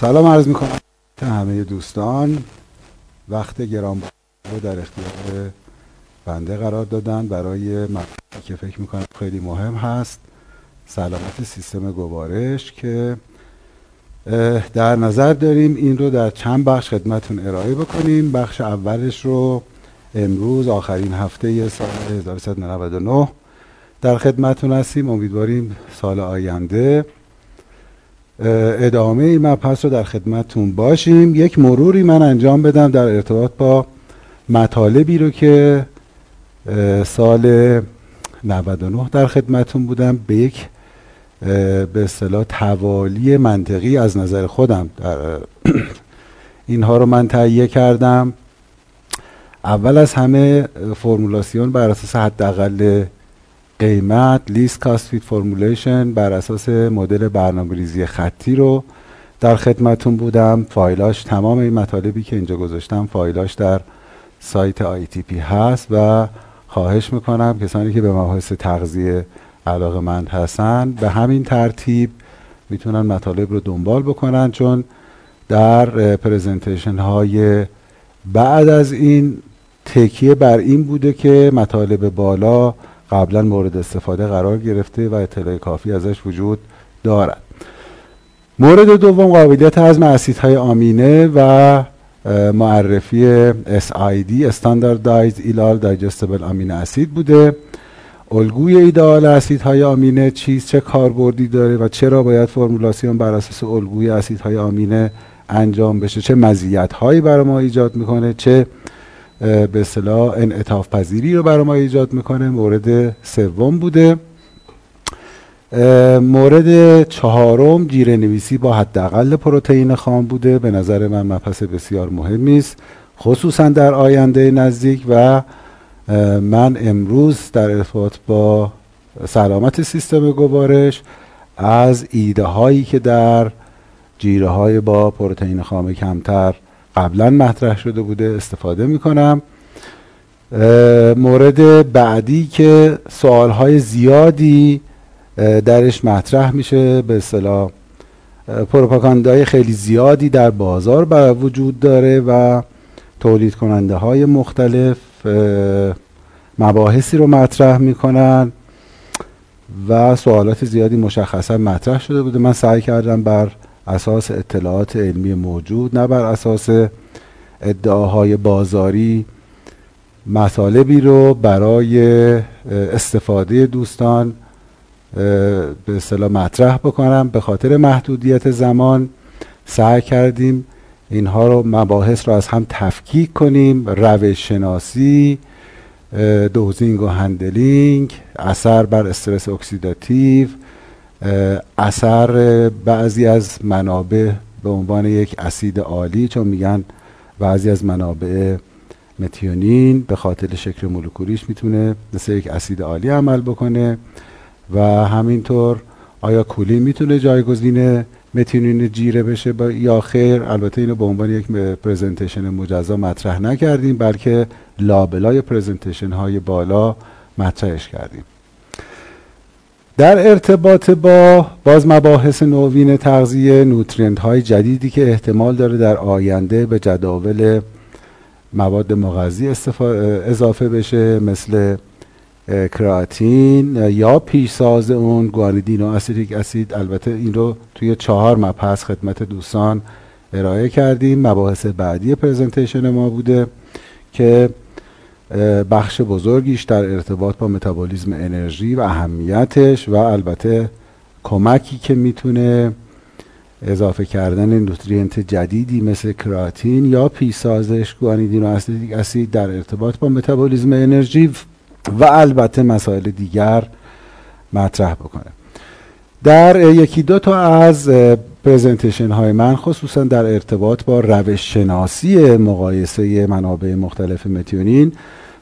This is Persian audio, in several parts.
سلام عرض می‌کنم همه دوستان. وقت گرام رو در اختیار بنده قرار دادن. برای مطلبی که فکر می‌کنم خیلی مهم هست سلامت سیستم گوارش که در نظر داریم این رو در چند بخش خدمتون ارائه بکنیم. بخش اولش رو امروز آخرین هفته سال 1399 در خدمتون هستیم. امیدواریم سال آینده ادامه مبحث رو در خدمتون باشیم. یک مروری من انجام بدم در ارتباط با مطالبی رو که سال 99 در خدمتون بودم. به یک به اصطلاح توالی منطقی از نظر خودم در اینها رو من تهیه کردم. اول از همه فرمولاسیون بر اساس حداقل قیمت least cost feed formulation بر اساس مدل برنامه‌ریزی خطی رو در خدمتون بودم. فایلاش تمام این مطالبی که اینجا گذاشتم فایلاش در سایت ITP هست و خواهش می‌کنم کسانی که به مباحث تغذیه علاقه مند هستن به همین ترتیب می‌تونن مطالب رو دنبال بکنن چون در presentation های بعد از این تکیه بر این بوده که مطالب بالا قبلا مورد استفاده قرار گرفته و اطلاع کافی ازش وجود دارد. مورد دوم قابلیت هضم اسیدهای آمینه و معرفی SID Standardized Ilar Digestible Amino Acid بوده. الگوی ایدئال اسیدهای آمینه چیست چه کاربردی داره و چرا باید فرمولاسیون بر اساس الگوی اسیدهای آمینه انجام بشه؟ چه مزیت هایی برای ما ایجاد می‌کنه؟ چه به اصطلاح انعطاف پذیری رو برای ما ایجاد می‌کنه. مورد سوم بوده. مورد چهارم جیره نویسی با حداقل پروتئین خام بوده. به نظر من مبحث بسیار مهمی است خصوصا در آینده نزدیک و من امروز در ارتباط با سلامت سیستم گوارش از ایده هایی که در جیره های با پروتئین خام کمتر قبلا مطرح شده بوده استفاده می کنم مورد بعدی که سوال های زیادی درش مطرح میشه به اصطلاح پروپاگاندای خیلی زیادی در بازار بر وجود داره و تولید کننده های مختلف مباحثی رو مطرح می‌کنن و سوالات زیادی مشخصا مطرح شده بوده. من سعی کردم بر اساس اطلاعات علمی موجود نه بر اساس ادعاهای بازاری مطالبی رو برای استفاده دوستان به اصطلاح مطرح بکنم. به خاطر محدودیت زمان سعی کردیم اینها رو مباحث رو از هم تفکیک کنیم. روش شناسی dosing و handling اثر بر استرس اکسیداتیو اثر بعضی از منابع به عنوان یک اسید آلی چون میگن بعضی از منابع متیونین به خاطر شکل مولکولیش می‌تونه مثل یک اسید آلی عمل بکنه و همینطور آیا کولین می‌تونه جایگزین متیونین جیره بشه با یا خیر؟ البته اینو به عنوان یک presentation مجزا مطرح نکردیم بلکه لابلای presentation های بالا مطرحش کردیم. در ارتباط با باز مباحث نوین تغذیه nutrient های جدیدی که احتمال داره در آینده به جداول مواد مغذی اضافه بشه مثل کراتین یا پیشساز اون guanidinoacetic acid. البته این رو توی چهار مبحث خدمت دوستان ارائه کردیم. مباحث بعدی presentation ما بوده که بخش بزرگیش در ارتباط با متابولیزم انرژی و اهمیتش و البته کمکی که می‌تونه اضافه کردن nutrient جدیدی مثل کراتین یا پیشسازش guanidinoacetic acid در ارتباط با متابولیزم انرژی و البته مسائل دیگر مطرح بکنه. در یکی دو تا از پرزنتیشن های من خصوصا در ارتباط با روش شناسی مقایسه منابع مختلف متیونین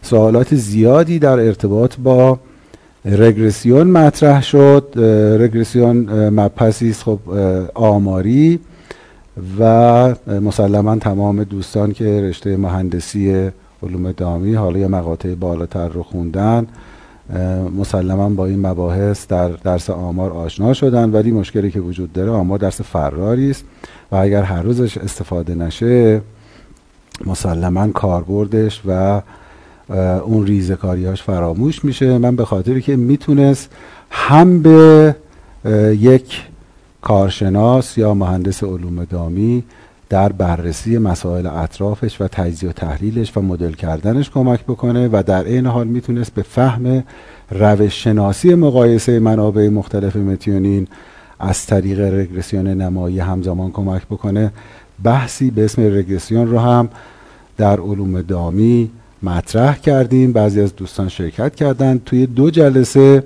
سوالات زیادی در ارتباط با رگرسیون مطرح شد. رگرسیون مبحثی است خب آماری و مسلما تمام دوستان که رشته مهندسی علوم دامی حالا یا مقاطع بالاتر رو خوندن مسلما با این مباحث در درس آمار آشنا شدن. ولی مشکلی که وجود داره آمار درس فراری است و اگر هر روزش استفاده نشه مسلما کاربردش و اون ریزکاریاش فراموش میشه. من به خاطری که می‌تونست هم به یک کارشناس یا مهندس علوم دامی در بررسی مسائل اطرافش و تجزیه و تحلیلش و مدل کردنش کمک بکنه و در این حال می‌تونست به فهم روش شناسی مقایسه منابع مختلف متیونین از طریق رگرسیون نمایی همزمان کمک بکنه. بحثی به اسم رگرسیون رو هم در علوم دامی مطرح کردیم. بعضی از دوستان شرکت کردند. توی دو جلسه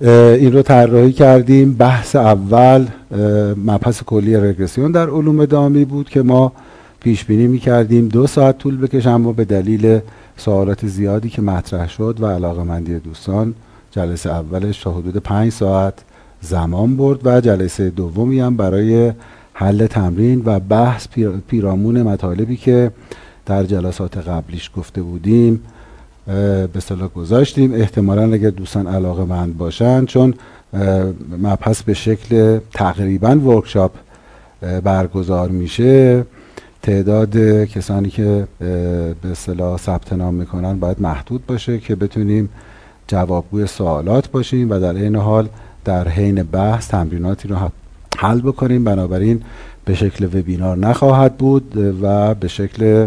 این رو طراحی کردیم. بحث اول مبحث کلی رگرسیون در علوم دامی بود که ما پیش بینی می کردیم دو ساعت طول بکشه اما به دلیل سوالات زیادی که مطرح شد و علاقه مندی دوستان جلسه اولش تا حدود پنج ساعت زمان برد و جلسه دومی هم برای حل تمرین و بحث پیرامون مطالبی که در جلسات قبلیش گفته بودیم به صلاح گذاشتیم. احتمالا اگر دوستان علاقه مند باشن چون مبحث به شکل تقریبا ورکشاپ برگزار میشه. تعداد کسانی که به اصطلاح ثبت نام می‌کنن باید محدود باشه که بتونیم جوابگوی سوالات باشیم و در این حال در حین بحث تمریناتی رو حل بکنیم. بنابراین به شکل وبینار نخواهد بود و به شکل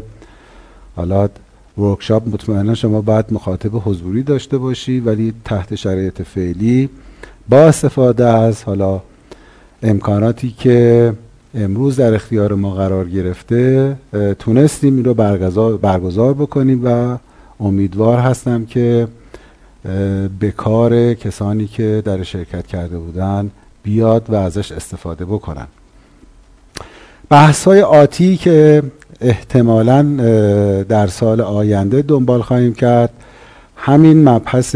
حالا ورکشاپ مطمئنا شما باید مخاطب حضوری داشته باشی ولی تحت شرایط فعلی با استفاده از حالا امکاناتی که امروز در اختیار ما قرار گرفته تونستیم این رو برگزار بکنیم و امیدوار هستم که به کار کسانی که در شرکت کرده بودن بیاد و ازش استفاده بکنن. بحث های آتی که احتمالا در سال آینده دنبال خواهیم کرد. همین مبحث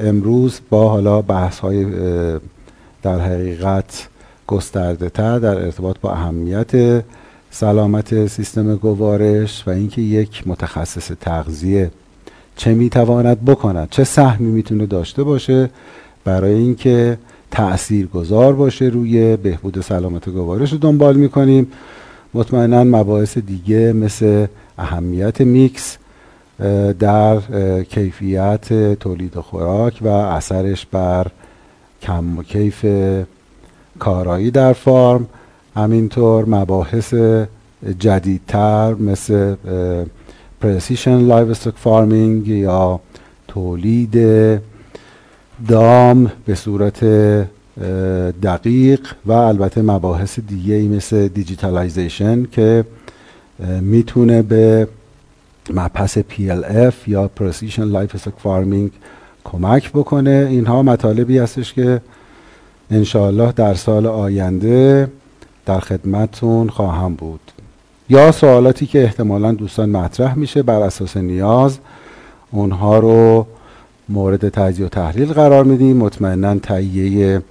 امروز با حالا بحث های در حقیقت گسترده تر در ارتباط با اهمیت سلامت سیستم گوارش و اینکه یک متخصص تغذیه چه می‌تواند بکند چه سهمی می‌تونه داشته باشه برای اینکه تأثیر گذار باشه روی بهبود سلامت گوارش رو دنبال می‌کنیم. مطمئنا مباحث دیگه مثل اهمیت میکس در کیفیت تولید خوراک و اثرش بر کم و کیف کارایی در فارم. همینطور مباحث جدیدتر مثل precision livestock farming یا تولید دام به صورت دقیق و البته مباحث دیگه ای مثل digitalization که می‌تونه به مبحث PLF یا Precision Livestock Farming کمک بکنه. اینها مطالبی هستش که انشاءالله در سال آینده در خدمتون خواهم بود. یا سوالاتی که احتمالا دوستان مطرح میشه بر اساس نیاز اونها رو مورد تجزیه و تحلیل قرار میدیم. مطمئنا تهیه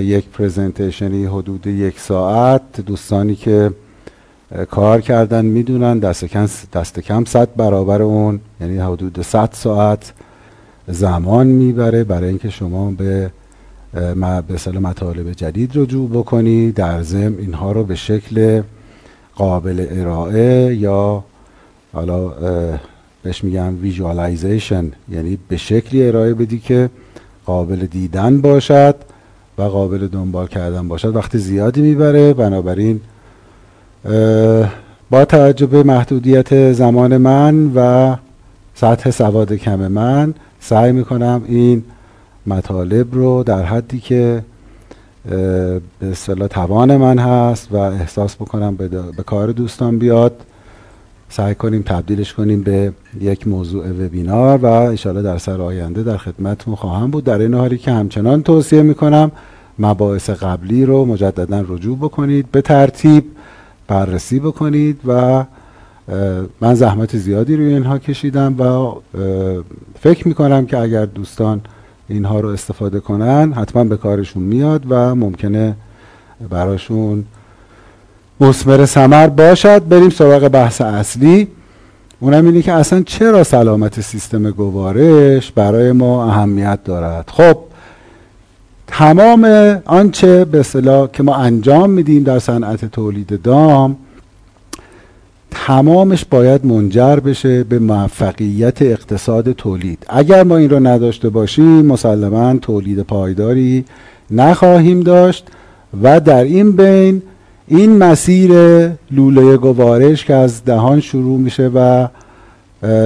یک پرزنتیشنی حدود یک ساعت. دوستانی که کار کردن می‌دونن دست کم دست کم صد برابر اون یعنی حدود 100 ساعت زمان می‌بره برای اینکه شما به به مطالب جدید رجوع بکنی در ضمن اینها رو به شکل قابل ارائه یا حالا بهش میگم visualization یعنی به شکلی ارائه بدی که قابل دیدن باشد. و قابل دنبال کردن باشد وقتی زیادی می‌بره بنابراین با توجه به محدودیت زمان من و سطح سواد کم من سعی می‌کنم این مطالب رو در حدی که به اصطلاح توان من هست و احساس بکنم به, به کار دوستان بیاد. سعی کنیم تبدیلش کنیم به یک موضوع وبینار و انشاءالله در سر آینده در خدمتتون خواهم بود. در این حالی که همچنان توصیه می‌کنم مباحث قبلی رو مجددا رجوع بکنید به ترتیب بررسی بکنید و من زحمت زیادی روی اینها کشیدم و فکر می‌کنم که اگر دوستان اینها رو استفاده کنن حتما به کارشون میاد و ممکنه براشون مسمر سمر باشد. بریم سراغ بحث اصلی. اونم اینه که اصلا چرا سلامت سیستم گوارش برای ما اهمیت دارد؟ خب تمام آنچه به اصطلاح که ما انجام میدیم در صنعت تولید دام تمامش باید منجر بشه به موفقیت اقتصاد تولید. اگر ما این رو نداشته باشیم مسلما تولید پایداری نخواهیم داشت و در این بین این مسیر لوله گوارش که از دهان شروع میشه و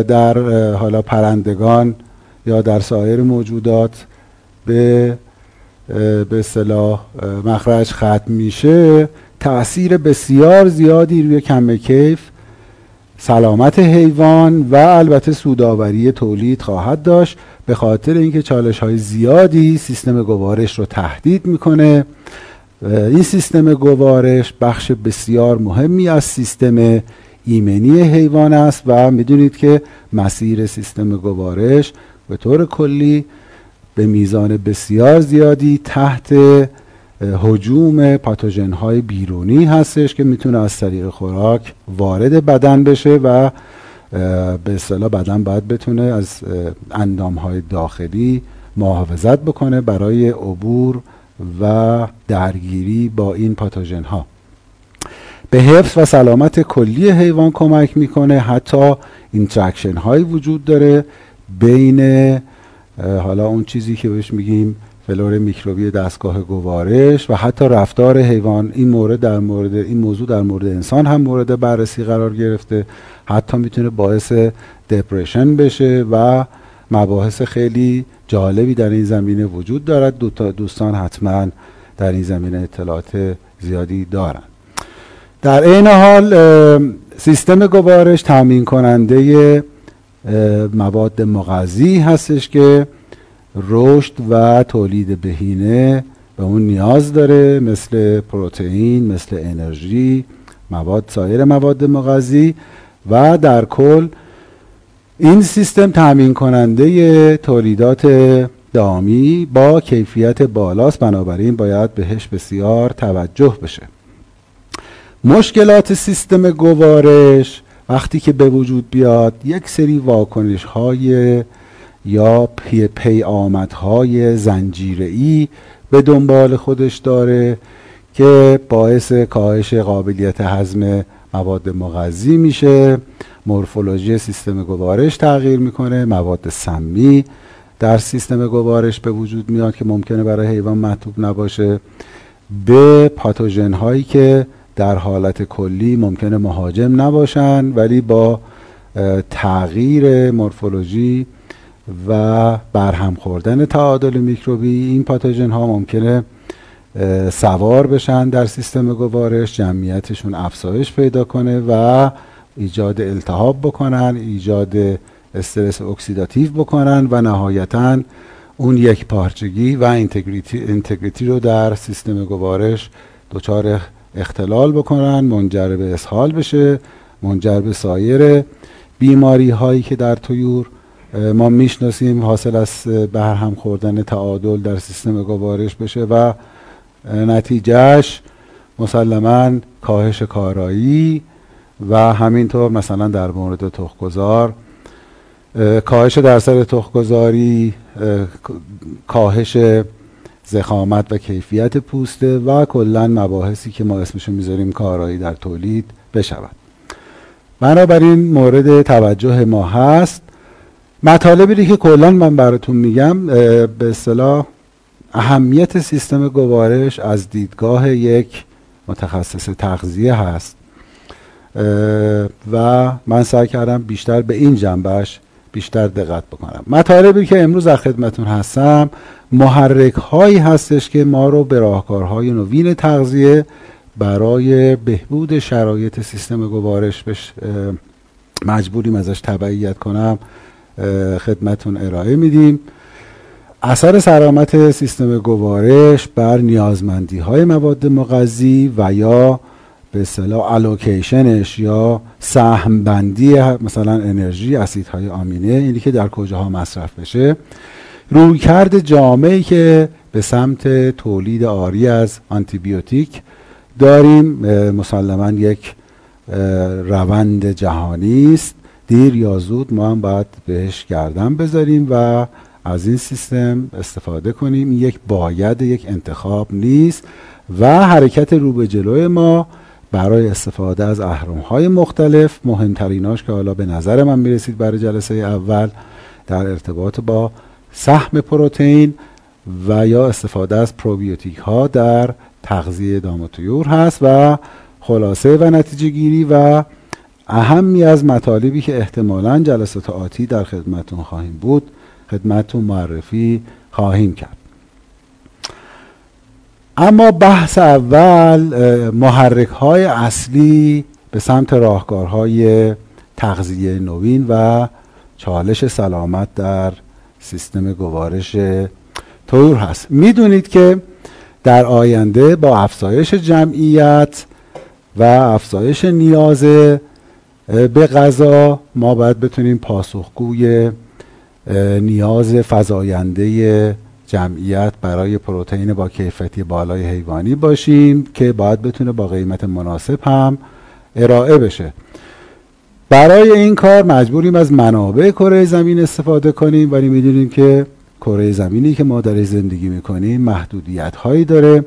در حالا پرندگان یا در سایر موجودات به به اصطلاح مخرج ختم میشه. تاثیر بسیار زیادی روی کم کیف سلامت حیوان و البته سوداوری تولید خواهد داشت. به خاطر اینکه چالش های زیادی سیستم گوارش رو تهدید می‌کنه. این سیستم گوارش بخش بسیار مهمی از سیستم ایمنی حیوان است و می‌دونید که مسیر سیستم گوارش به طور کلی به میزان بسیار زیادی تحت حجوم پاتوژن های بیرونی هستش که می‌تونه از طریق خوراک وارد بدن بشه و به اصطلاح بدن باید بتونه از اندام های داخلی محافظت بکنه برای عبور و درگیری با این پاتوژن ها به حفظ و سلامت کلی حیوان کمک می‌کنه. حتی interaction هایی وجود داره بین حالا اون چیزی که بهش میگیم فلور میکروبی دستگاه گوارش و حتی رفتار حیوان. این مورد در مورد این موضوع در مورد انسان هم مورد بررسی قرار گرفته. حتی می‌تونه باعث depression بشه و مباحث خیلی جالبی در این زمینه وجود دارد. دو تا دوستان حتما در این زمینه اطلاعات زیادی دارند. در این حال سیستم گوارش تامین کننده مواد مغذی هستش که رشد و تولید بهینه به اون نیاز داره مثل پروتئین مثل انرژی مواد سایر مواد مغذی و در کل این سیستم تامین کننده تولیدات دامی با کیفیت بالاست بنابراین باید بهش بسیار توجه بشه. مشکلات سیستم گوارش وقتی که به وجود بیاد یک سری واکنش های یا پی, پی آمدهای زنجیره به دنبال خودش داره که باعث کاهش قابلیت هضم مواد مغذی میشه. مورفولوژی سیستم گوارش تغییر می‌کنه مواد سمی در سیستم گوارش به وجود میاد که ممکنه برای حیوان مطلوب نباشه. به پاتوژن هایی که در حالت کلی ممکنه مهاجم نباشن ولی با تغییر مورفولوژی و برهم خوردن تعادل میکروبی این پاتوژن ها ممکنه سوار بشن در سیستم گوارش جمعیتشون افزایش پیدا کنه و ایجاد التهاب بکنن ایجاد استرس اکسیداتیو بکنن و نهایتا اون یکپارچگی و integrity, integrity رو در سیستم گوارش دچار اختلال بکنن منجر به اسهال بشه منجر به سایر بیماری هایی که در طیور ما می‌شناسیم حاصل از برهم خوردن تعادل در سیستم گوارش بشه و نتیجهش مسلما کاهش کارایی و همینطور مثلا در مورد تخمگذار کاهش درصد تخمگذاری کاهش زخامت و کیفیت پوسته و کلا مباحثی که ما اسمشو می‌ذاریم کارایی در تولید بشود. بنابراین مورد توجه ما هست. مطالبی که کلا من براتون میگم به اصطلاح اهمیت سیستم گوارش از دیدگاه یک متخصص تغذیه هست. و من سعی کردم بیشتر به این جنبش بیشتر دقت بکنم. مطالبی که امروز در خدمتون هستم محرک هایی هستش که ما رو به راهکارهای نوین تغذیه برای بهبود شرایط سیستم گوارش بش مجبوریم ازش تبعیت کنم خدمتون ارائه میدیم. اثر سلامت سیستم گوارش بر نیازمندی های مواد مغذی و یا به اصطلاح الوکیشنش یا سهم بندی مثلا انرژی اسیدهای آمینه اینی که در کجاها مصرف بشه. رویکرد جامعی که به سمت تولید آری از آنتیبیوتیک داریم مسلما یک روند جهانی است. دیر یا زود ما هم باید بهش گردن بذاریم و از این سیستم استفاده کنیم. یک باید یک انتخاب نیست و حرکت رو به جلوی ما برای استفاده از اهرم های مختلف. مهمتریناش که حالا به نظر من می‌رسید برای جلسه اول در ارتباط با سهم پروتئین و یا استفاده از پروبیوتیک ها در تغذیه دام هست و خلاصه و نتیجه گیری و اهمی از مطالبی که احتمالا جلسات آتی در خدمتون خواهیم بود خدمتون معرفی خواهیم کرد. اما بحث اول محرک های اصلی به سمت راهکارهای تغذیه نوین و چالش سلامت در سیستم گوارش طور هست. می‌دونید که در آینده با افزایش جمعیت و افزایش نیاز به غذا ما باید بتونیم پاسخگوی نیاز فزاینده جمعیت برای پروتئین با کیفیتی بالای حیوانی باشیم که باید بتونه با قیمت مناسب هم ارائه بشه. برای این کار مجبوریم از منابع کره زمین استفاده کنیم ولی می‌دونیم که کره زمینی که ما در زندگی می‌کنیم محدودیت هایی داره.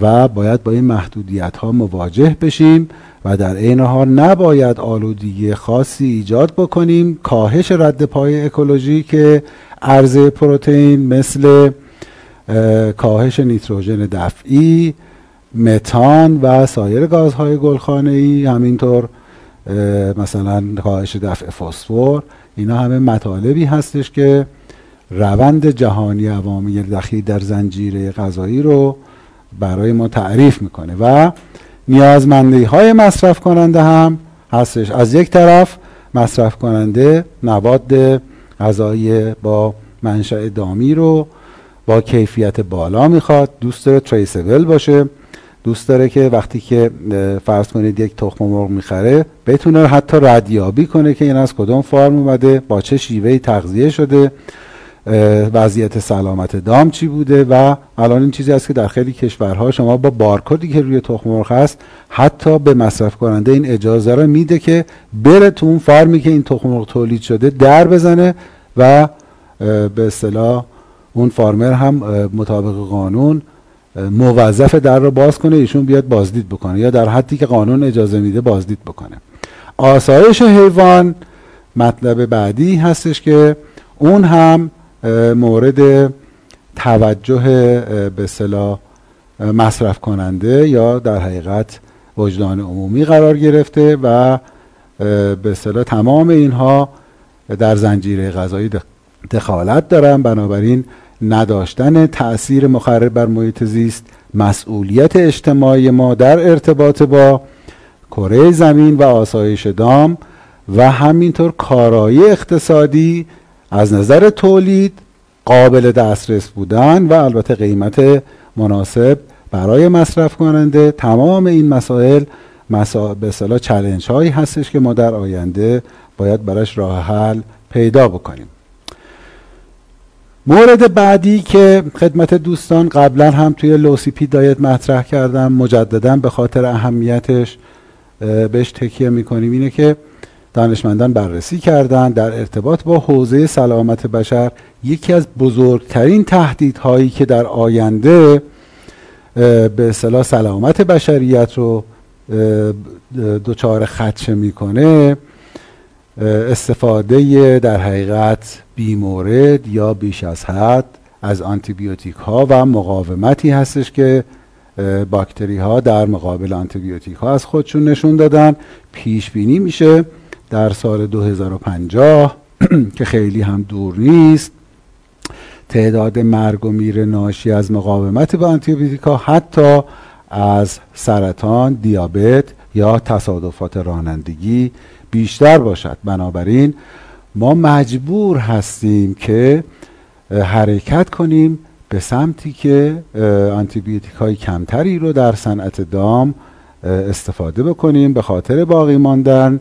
و باید با این محدودیت ها مواجه بشیم و در عین حال نباید آلودگی خاصی ایجاد بکنیم. کاهش رد پای اکولوژی که عرضه پروتئین مثل کاهش نیتروژن دفعی متان و سایر گازهای گلخانه ای همینطور مثلا کاهش دفع فسفر اینا همه مطالبی هستش که روند جهانی عوامل دخیل در زنجیره غذایی رو برای ما تعریف می‌کنه و نیازمندی های مصرف کننده هم هستش. از یک طرف مصرف کننده مواد غذایی با منشأ دامی رو با کیفیت بالا می‌خواد. دوست داره تریسبل باشه. دوست داره که وقتی که فرض کنید یک تخم مرغ می‌خره بتونه حتی ردیابی کنه که این از کدام فارم اومده با چه شیوهی تغذیه شده. وضعیت سلامت دام چی بوده و الان این چیزی است که در خیلی کشورها شما با بارکدی که روی تخم مرغ هست حتی به مصرف کننده این اجازه را میده که بره تو اون فارمی که این تخم مرغ تولید شده در بزنه و به اصطلاح اون فارمر هم مطابق قانون موظف در رو باز کنه ایشون بیاد بازدید بکنه یا در حدی که قانون اجازه میده بازدید بکنه. آسایش حیوان مطلب بعدی هستش که اون هم مورد توجه به صلاح مصرف کننده یا در حقیقت وجدان عمومی قرار گرفته و به صلاح تمام اینها در زنجیره غذایی دخالت دارن. بنابراین نداشتن تأثیر مخرب بر محیط زیست مسئولیت اجتماعی ما در ارتباط با کره زمین و آسایش دام و همینطور کارایی اقتصادی از نظر تولید قابل دسترس بودن و البته قیمت مناسب برای مصرف کننده. تمام این مسائل مسا... به اصطلاح challenge هایی هستش که ما در آینده باید براش راه حل پیدا بکنیم. مورد بعدی که خدمت دوستان قبلا هم توی low CP diet مطرح کردم مجددا به خاطر اهمیتش بهش تکیه می‌کنیم اینه که دانشمندان بررسی کردند در ارتباط با حوزه سلامت بشر یکی از بزرگترین تهدیدهایی که در آینده به اصطلاح سلامت بشریت رو دچار خدشه می‌کنه استفاده در حقیقت بیمورد یا بیش از حد از آنتیبیوتیک ها و مقاومتی هستش که باکتری ها در مقابل آنتیبیوتیک ها از خودشون نشون دادن. پیش بینی میشه در سال 2050 که خیلی هم دور نیست. تعداد مرگ و میر ناشی از مقاومت به آنتیبیوتیکا حتی از سرطان، دیابت یا تصادفات رانندگی بیشتر باشد. بنابراین ما مجبور هستیم که حرکت کنیم به سمتی که آنتیبیوتیک های کمتری رو در صنعت دام استفاده بکنیم. به خاطر باقی ماندن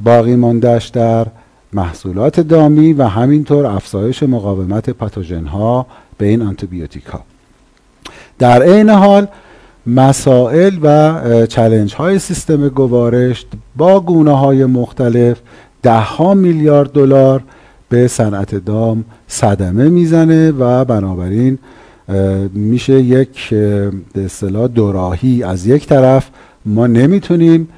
باقی ماندهش در محصولات دامی و همینطور افزایش مقاومت پاتوژن ها به این آنتیبیوتیک ها. در عین حال مسائل و چلنج های سیستم گوارش با گونه های مختلف ده ها میلیارد دلار به صنعت دام صدمه می‌زنه و بنابراین میشه یک به اصطلاح دوراهی از یک طرف ما نمی‌تونیم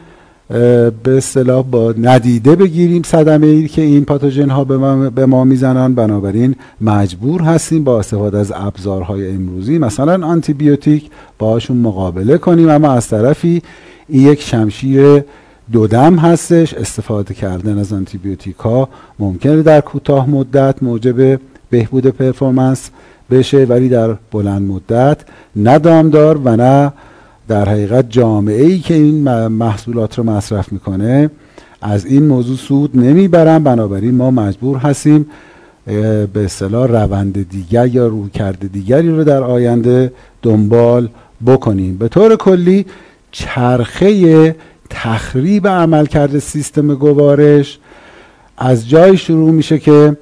به اصطلاح با ندیده بگیریم صدمه ای که این پاتوژن ها به ما, به ما می‌زنن. بنابراین مجبور هستیم با استفاده از ابزارهای امروزی مثلا آنتی بیوتیک باشون مقابله کنیم. اما از طرفی این یک شمشیر دودم هستش استفاده کردن از آنتی بیوتیک ها ممکنه در کوتاه مدت موجب بهبود پرفورمنس بشه ولی در بلند مدت نه دامدار و نه در حقیقت جامعه ای که این محصولات رو مصرف می‌کنه از این موضوع سود نمی‌برن. بنابراین ما مجبور هستیم به اصطلاح روند دیگر یا روی کرده دیگری رو در آینده دنبال بکنیم. به طور کلی چرخه تخریب عمل کرده سیستم گوارش از جای شروع میشه که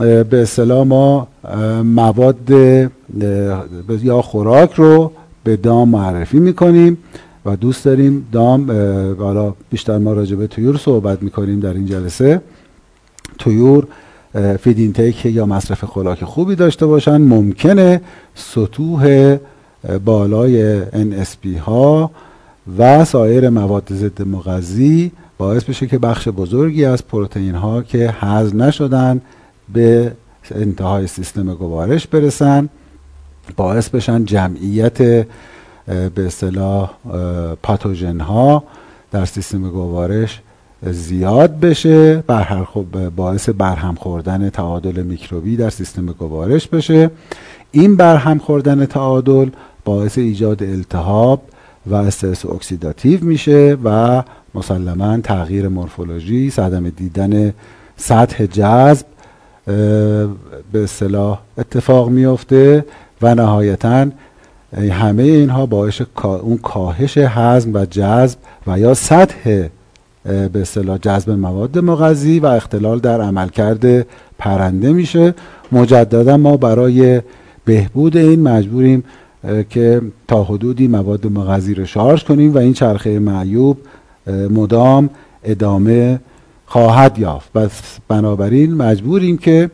به اصطلاح ما مواد یا خوراک رو به دام معرفی می‌کنیم و دوست داریم دام حالا بیشتر ما راجع به تویور صحبت می‌کنیم در این جلسه. تویور فید تیک یا مصرف خوراک خوبی داشته باشن. ممکنه سطوح بالای NSP ها و سایر مواد ضد مغذی باعث بشه که بخش بزرگی از پروتئین ها که هضم نشدن به انتهای سیستم گوارش برسن. باعث بشن جمعیت به اصطلاح پاتوژن ها در سیستم گوارش زیاد بشه باعث برهم خوردن تعادل میکروبی در سیستم گوارش بشه. این برهم خوردن تعادل باعث ایجاد التهاب و استرس اکسیداتیو میشه و مسلما تغییر مورفولوژی صدمه دیدن سطح جذب به اصطلاح اتفاق میفته و نهایتا همه اینها باعث اون کاهش هضم و جذب و یا سطح به اصطلاح جذب مواد مغذی و اختلال در عملکرد پرنده میشه. مجددا ما برای بهبود این مجبوریم که تا حدودی مواد مغذی رو شارژ کنیم و این چرخه معیوب مدام ادامه خواهد یافت. و بنابراین مجبوریم که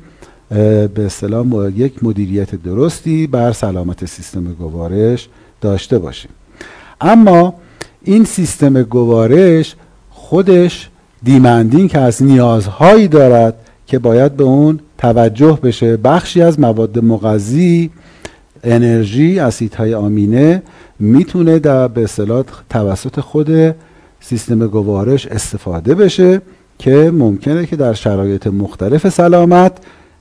به اصطلاح یک مدیریت درستی بر سلامت سیستم گوارش داشته باشیم. اما این سیستم گوارش خودش دیمندین که از نیازهایی دارد که باید به اون توجه بشه. بخشی از مواد مغذی انرژی اسیدهای آمینه می‌تونه در به اصطلاح توسط خود سیستم گوارش استفاده بشه که ممکنه که در شرایط مختلف سلامت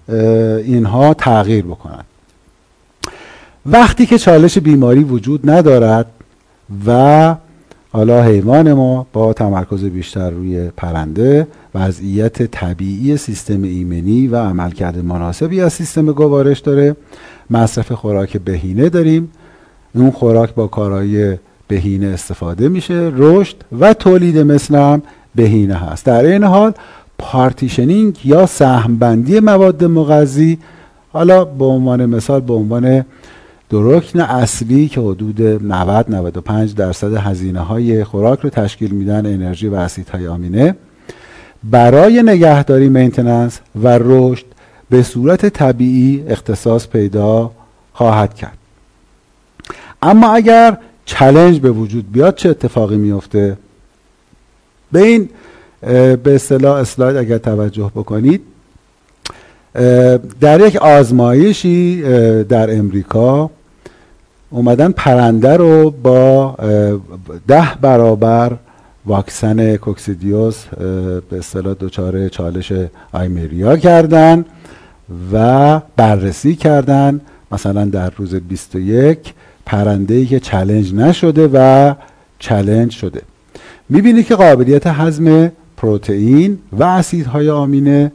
اینها تغییر بکنند وقتی که چالش بیماری وجود ندارد و حالا حیوان ما با تمرکز بیشتر روی پرنده وضعیت طبیعی سیستم ایمنی و عملکرد مناسبی از سیستم گوارش داره. مصرف خوراک بهینه داریم. اون خوراک با کارهای بهینه استفاده میشه. رشد و تولید مثل بهینه هست. در این حال partitioning یا سهمبندی مواد مغذی حالا به عنوان مثال به عنوان دو رکن اصلی که حدود 90 95 درصد هزینه های خوراک رو تشکیل میدن انرژی و اسیدهای آمینه. برای نگهداری maintenance و رشد به صورت طبیعی اختصاص پیدا خواهد کرد. اما اگر challenge به وجود بیاد چه اتفاقی میفته به این به اصطلاح اسلاید اگر توجه بکنید. در یک آزمایشی در امریکا اومدن پرنده رو با ده برابر واکسن کوکسیدیوس به اصطلاح دچار چالش آیمریا کردن و بررسی کردن. مثلا در روز 21 پرنده ای که چلنج نشده و چلنج شده. می‌بینی که قابلیت هضم پروتئین و اسیدهای آمینه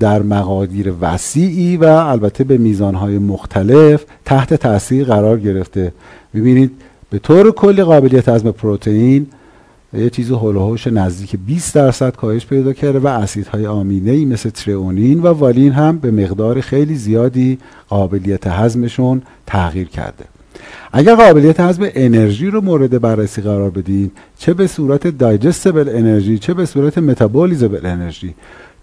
در مقادیر وسیعی و البته به میزانهای مختلف تحت تاثیر قرار گرفته. می‌بینید به طور کلی قابلیت هضم پروتئین یه چیز هولوهوش نزدیک 20 درصد کاهش پیدا کرده و اسیدهای آمینه ای مثل تریونین و والین هم به مقدار خیلی زیادی قابلیت هضمشون تغییر کرده. اگر قابلیت هضم انرژی رو مورد بررسی قرار بدین چه به صورت دایجستبل انرژی چه به صورت متابولیزبل انرژی.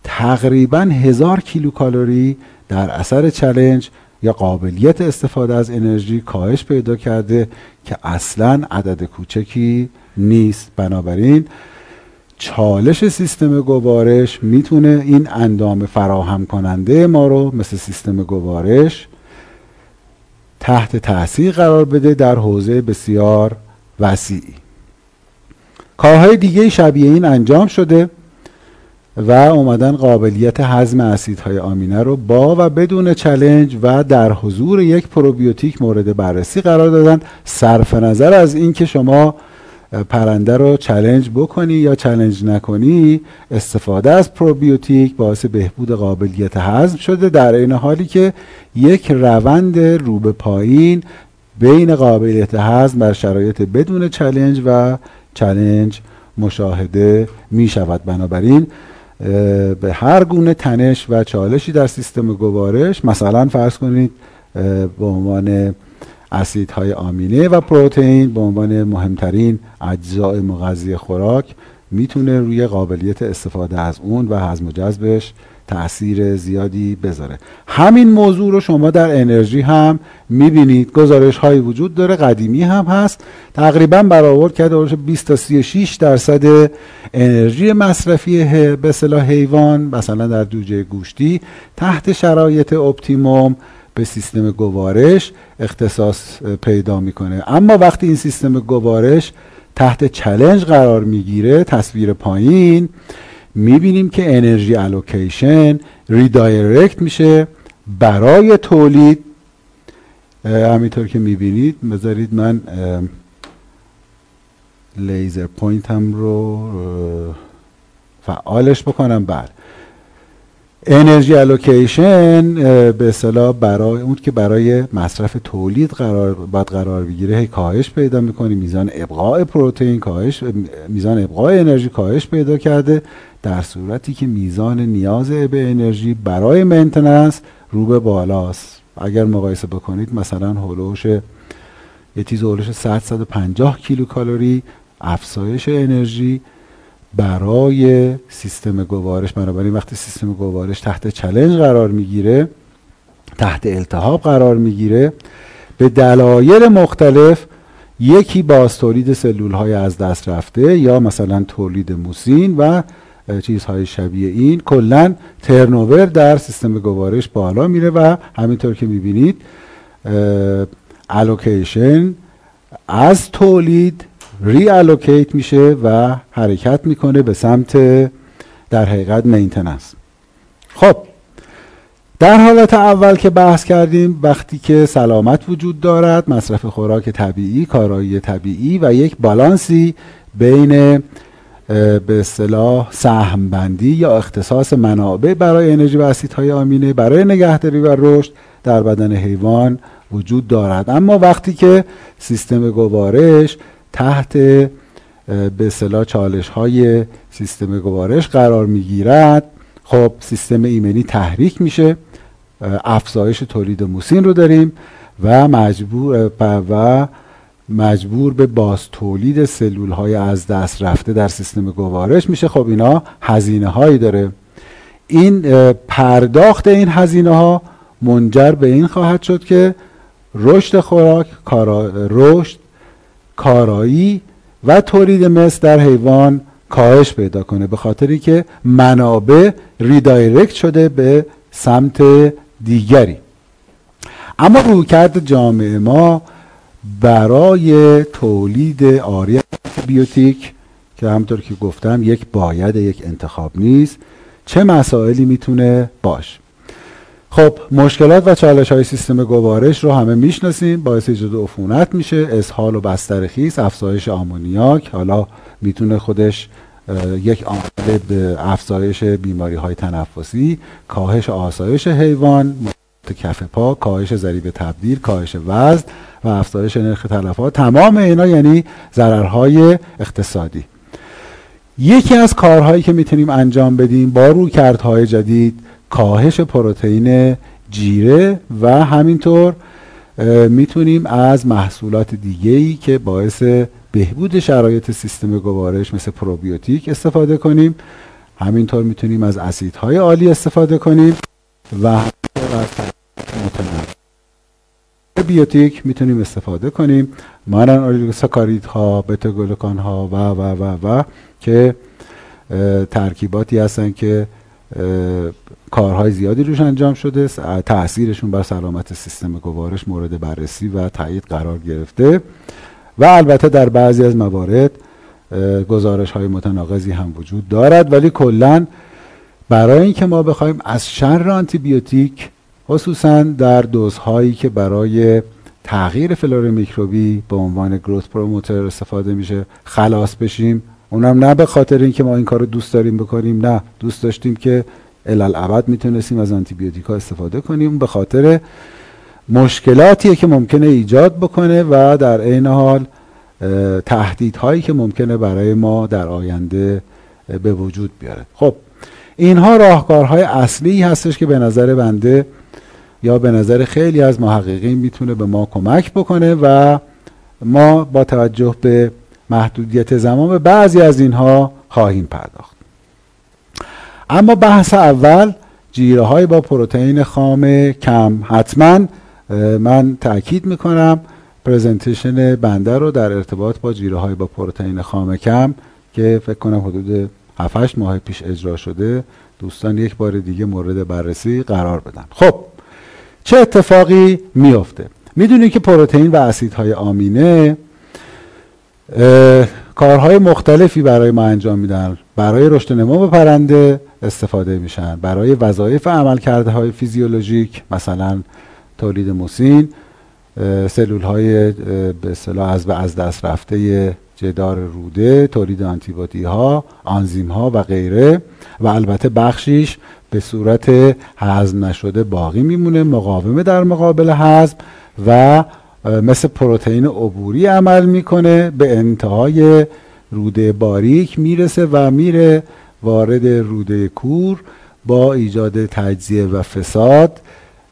تقریبا هزار کیلوکالری در اثر چلنج یا قابلیت استفاده از انرژی کاهش پیدا کرده که اصلا عدد کوچکی نیست. بنابراین چالش سیستم گوارش می‌تونه این اندام فراهم کننده ما رو مثل سیستم گوارش تحت تاثیر قرار بده در حوزه بسیار وسیعی کارهای دیگه شبیه این انجام شده و اومدن قابلیت هضم اسیدهای آمینه رو با و بدون challenge و در حضور یک پروبیوتیک مورد بررسی قرار دادن صرف نظر از اینکه شما پرنده رو challenge بکنی یا challenge نکنی استفاده از پروبیوتیک باعث بهبود قابلیت هضم شده در این حالی که یک روند رو به پایین بین قابلیت هضم بر شرایط بدون چلنج و چلنج مشاهده می شود. بنابراین به هر گونه تنش و چالشی در سیستم گوارش مثلا فرض کنید به عنوان اسیدهای آمینه و پروتئین به عنوان مهمترین اجزای مغذی خوراک می‌تونه روی قابلیت استفاده از اون و هضم و جذبش تاثیر زیادی بذاره. همین موضوع رو شما در انرژی هم می‌بینید. گزارش هایی وجود داره قدیمی هم هست. تقریبا برآورد کرده 20 تا 36 درصد انرژی مصرفی به اصطلاح حیوان مثلا در جوجه گوشتی تحت شرایط optimum به سیستم گوارش اختصاص پیدا می‌کنه. اما وقتی این سیستم گوارش تحت challenge قرار می‌گیره تصویر پایین می‌بینیم که انرژی allocation redirect میشه برای تولید. همینطور که می‌بینید بذارید من laser pointم رو فعالش بکنم. بعد انرژی allocation به اصطلاح برای اون که برای مصرف تولید قرار باید قرار بگیره هی کاهش پیدا می‌کنی میزان ابقاء پروتئین کاهش میزان ابقاء انرژی کاهش پیدا کرده در صورتی که میزان نیاز به انرژی برای منتننس رو به بالاست. اگر مقایسه بکنید مثلا هولوش یه تیز هولوش 100 150 کیلو کالری افزایش انرژی برای سیستم گوارش بنابراین وقتی سیستم گوارش تحت چلنج قرار می‌گیره تحت التهاب قرار می‌گیره به دلایل مختلف یکی باز تولید سلول های از دست رفته یا مثلا تولید موسین و چیزهای شبیه این کلا turnover در سیستم گوارش بالا میره و همینطور که می‌بینید allocation از تولید re میشه و حرکت می‌کنه به سمت در حقیقت maintenance خب در حالت اول که بحث کردیم وقتی که سلامت وجود دارد مصرف خوراک طبیعی کارایی طبیعی و یک بالانسی بین به اصطلاح سهم بندی یا اختصاص منابع برای انرژی و اسیدهای آمینه برای نگهداری و رشد در بدن حیوان وجود دارد. اما وقتی که سیستم گوارش تحت به اصطلاح چالش های سیستم گوارش قرار می‌گیرد. خب سیستم ایمنی تحریک میشه. افزایش تولید موسین رو داریم و مجبور و مجبور به باز تولید سلول های از دست رفته در سیستم گوارش میشه. خب اینا هزینه هایی داره. این پرداخت این هزینه ها منجر به این خواهد شد که رشد خوراک رشد کارایی و تولید مثل در حیوان کاهش پیدا کنه به خاطری که منابع ریدایرکت شده به سمت دیگری. اما رویکرد جامعه ما برای تولید آری بیوتیک که همطور که گفتم یک باید یک انتخاب نیست. چه مسائلی می‌تونه باش خب مشکلات و چالش های سیستم گوارش رو همه می‌شناسیم. باعث ایجاد عفونت میشه. اسهال و بستر خیس افزایش آمونیاک. حالا می‌تونه خودش یک عامل به افزایش بیماری های تنفسی کاهش آسایش حیوان کف پا کاهش ضریب تبدیل کاهش وزن و افزایش نرخ تلفات. تمام اینا یعنی ضررهای اقتصادی. یکی از کارهایی که می‌تونیم انجام بدیم با رویکردهای جدید کاهش پروتئین جیره و همینطور می‌تونیم از محصولات دیگه ای که باعث بهبود شرایط سیستم گوارش مثل پروبیوتیک استفاده کنیم. همینطور می‌تونیم از اسیدهای عالی استفاده کنیم و از بیوتیک می‌تونیم استفاده کنیم. مانن اولیگوساکارید ها بتا گلوکان ها و و و و که ترکیباتی هستن که کارهای زیادی روش انجام شده. تاثیرشون بر سلامت سیستم گوارش مورد بررسی و تایید قرار گرفته. و البته در بعضی از موارد گزارش های متناقضی هم وجود دارد. ولی کلا برای اینکه ما بخوایم از شر آنتی بیوتیک خصوصا در دوزهایی که برای تغییر فلور میکروبی به عنوان گروث پروموتر استفاده میشه خلاص بشیم. اونم نه به خاطر اینکه ما این کار رو دوست داریم بکنیم نه. دوست داشتیم که الالعبد می‌تونستیم از آنتی بیوتیکا استفاده کنیم به خاطر مشکلاتیه که ممکنه ایجاد بکنه و در عین حال تهدیدهایی که ممکنه برای ما در آینده به وجود بیاره. خب اینها راهکارهای اصلی هستش که به نظر بنده یا به نظر خیلی از محققین می‌تونه به ما کمک بکنه و ما با توجه به محدودیت زمان به بعضی از اینها خواهیم پرداخت. اما بحث اول جیره های با پروتئین خام کم. حتما من تاکید می‌کنم پرزنتیشن بنده رو در ارتباط با جیره های با پروتئین خام کم که فکر کنم حدود 7 ماه پیش اجرا شده. دوستان یک بار دیگه مورد بررسی قرار بدن. خب چه اتفاقی میفته می‌دونید که پروتئین و اسیدهای آمینه کارهای مختلفی برای ما انجام میدن. برای رشد نمو پرنده استفاده میشن. برای وظایف عمل کرده های فیزیولوژیک مثلا تولید موسین سلول های به اصطلاح از از دست رفته جدار روده تولید آنتیبادی ها آنزیم ها و غیره. و البته بخشیش به صورت هضم نشده باقی میمونه مقاومه در مقابل هضم و مثل پروتئین عبوری عمل می‌کنه به انتهای روده باریک می‌رسه و میره وارد روده کور با ایجاد تجزیه و فساد.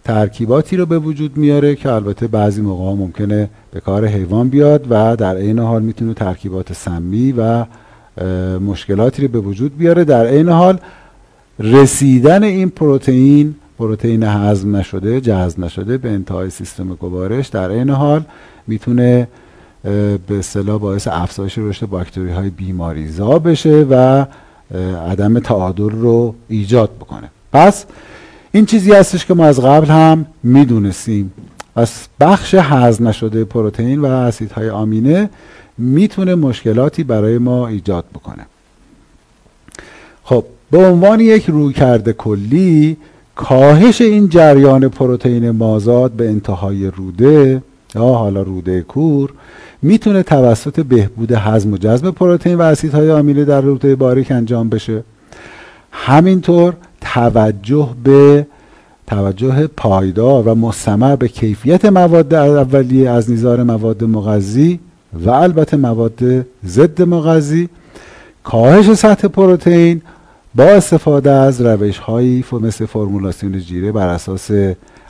ترکیباتی رو به وجود میاره که البته بعضی موقع ممکنه به کار حیوان بیاد و در عین حال می‌تونه ترکیبات سمی و مشکلاتی رو به وجود بیاره. در عین حال رسیدن این پروتئین پروتئین هضم نشده جذب نشده به انتهای سیستم گوارش در عین حال می‌تونه به اصطلاح باعث افزایش رشد باکتری های بیماریزا بشه و عدم تعادل رو ایجاد بکنه. پس این چیزی هستش که ما از قبل هم می‌دونستیم. پس بخش هضم نشده پروتئین و اسیدهای آمینه می‌تونه مشکلاتی برای ما ایجاد بکنه. خب به عنوان یک رویکرد کلی کاهش این جریان پروتئین مازاد به انتهای روده یا حالا روده کور می‌تونه توسط بهبود هضم و جذب پروتئین و اسیدهای آمینه در روده باریک انجام بشه. همینطور توجه به توجه پایدار و مستمر به کیفیت مواد اولیه از نیزار مواد مغذی و البته مواد ضد مغذی کاهش سطح پروتئین با استفاده از روش هایی مثل فرمولاسیون جیره بر اساس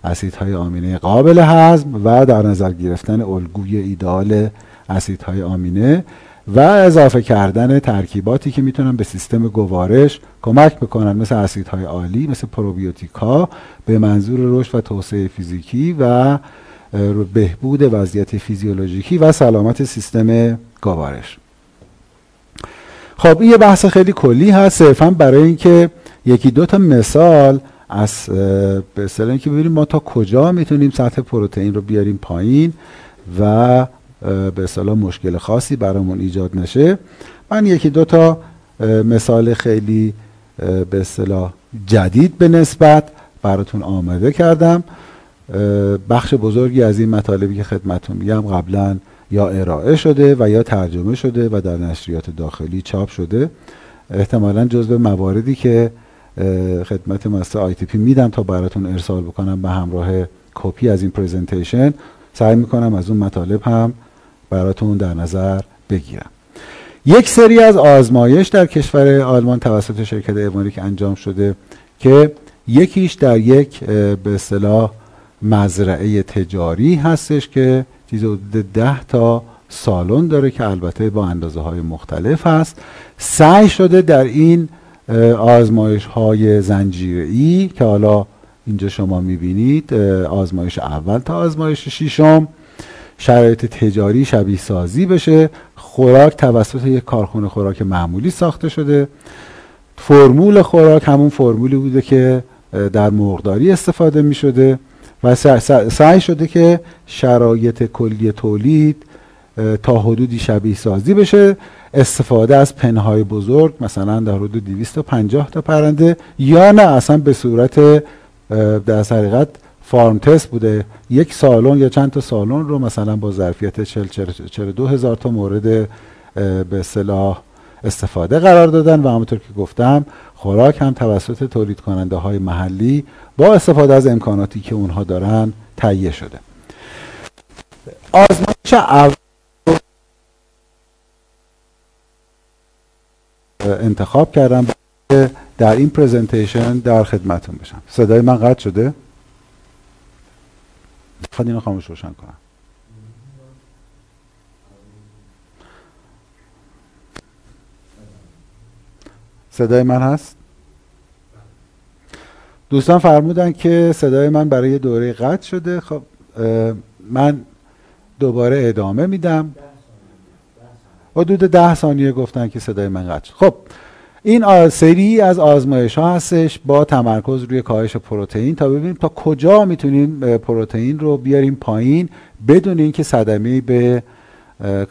اسیدهای آمینه قابل هضم و در نظر گرفتن الگوی ایدال اسیدهای آمینه و اضافه کردن ترکیباتی که می‌تونن به سیستم گوارش کمک بکنن مثل اسیدهای عالی مثل پروبیوتیکا به منظور رشد و توسعه فیزیکی و بهبود وضعیت فیزیولوژیکی و سلامت سیستم گوارش. خب این یه بحث خیلی کلی هست. صرفا برای اینکه یکی دو تا مثال از به اصطلاح اینکه ببینیم ما تا کجا می‌تونیم سطح پروتئین رو بیاریم پایین و به اصطلاح مشکل خاصی برامون ایجاد نشه. من یکی دو تا مثال خیلی به اصطلاح جدید به نسبت براتون آماده کردم. بخش بزرگی از این مطالبی که خدمتون میگم قبلا یا ارائه شده و یا ترجمه شده و در نشریات داخلی چاپ شده. احتمالا جزو مواردی که خدمت مستر آی تی پی میدم تا براتون ارسال بکنم به همراه کپی از این presentation سعی می‌کنم از اون مطالب هم براتون در نظر بگیرم. یک سری از آزمایش در کشور آلمان توسط شرکت ایوانیک انجام شده که یکیش در یک به اصطلاح مزرعه تجاری هستش که چیز حدود ده تا سالن داره که البته با اندازه های مختلف هست. سعی شده در این آزمایش های زنجیری که حالا اینجا شما می‌بینید آزمایش اول تا آزمایش ششم شرایط تجاری شبیه سازی بشه. خوراک توسط یک کارخونه خوراک معمولی ساخته شده. فرمول خوراک همون فرمولی بوده که در مرغداری استفاده می شده و سعی شده که شرایط کلی تولید تا حدودی شبیه سازی بشه. استفاده از پنهای بزرگ مثلا در حدود 250 تا پرنده یا نه اصلا به صورت در حقیقت فارم تست بوده. یک سالن یا چند تا سالن رو مثلا با ظرفیت 42 هزار تا مورد به اصطلاح استفاده قرار دادن. و همونطور که گفتم خوراک هم توسط تولید کننده های محلی با استفاده از امکاناتی که اونها دارن تهیه شده. آزمایش اول انتخاب کردم در این پرزنتیشن در خدمتون بشم صدای من قطع شده؟ خواهد اینو خاموش روشن کنم. صدای من هست؟ دوستان فرمودن که صدای من برای دوره قطع شده. خب من دوباره ادامه میدم. حدود ده ثانیه گفتن که صدای من قطع شد. خب این سری از آزمایش ها هستش با تمرکز روی کاهش پروتئین. تا ببینیم تا کجا می‌تونیم پروتئین رو بیاریم پایین بدون اینکه صدمه به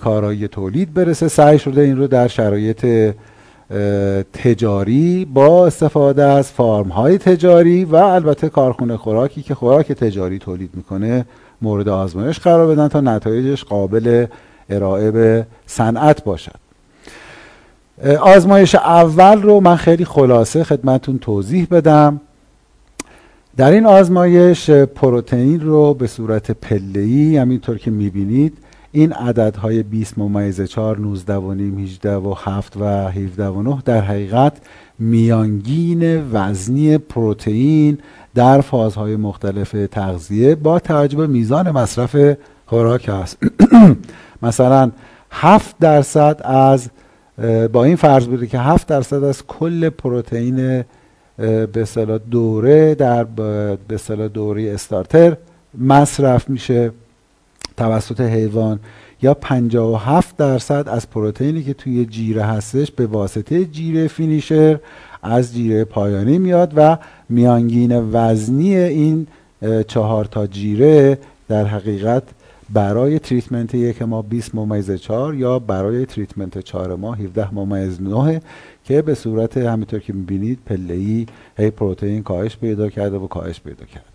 کارایی تولید برسه. سعی شده این رو در شرایط تجاری با استفاده از فارم های تجاری و البته کارخونه خوراکی که خوراک تجاری تولید می‌کنه مورد آزمایش قرار بدن تا نتایجش قابل ارائه به صنعت باشد. آزمایش اول رو من خیلی خلاصه خدمتون توضیح بدم. در این آزمایش پروتئین رو به صورت پله‌ای همینطور که می‌بینید این عددهای 20 ممیز 4 19 و نیم 18 و 7 و 17 و 9 در حقیقت میانگین وزنی پروتئین در فازهای مختلف تغذیه با توجه به میزان مصرف خوراک است مثلا 7 درصد از با این فرض بوده که 7 درصد از کل پروتئین به اصطلاح دوره در به اصطلاح دوره استارتر مصرف میشه. توسط حیوان یا 57 درصد از پروتئینی که توی جیره هستش به واسطه جیره فینیشر از جیره پایانی میاد و میانگین وزنی این چهار تا جیره در حقیقت برای treatment یک ما 20 ممیز 4 یا برای treatment 4 ما 17 ممیز 9 که به صورت همینطور که می‌بینید پله هی پروتئین کاهش پیدا کرده و کاهش پیدا کرده.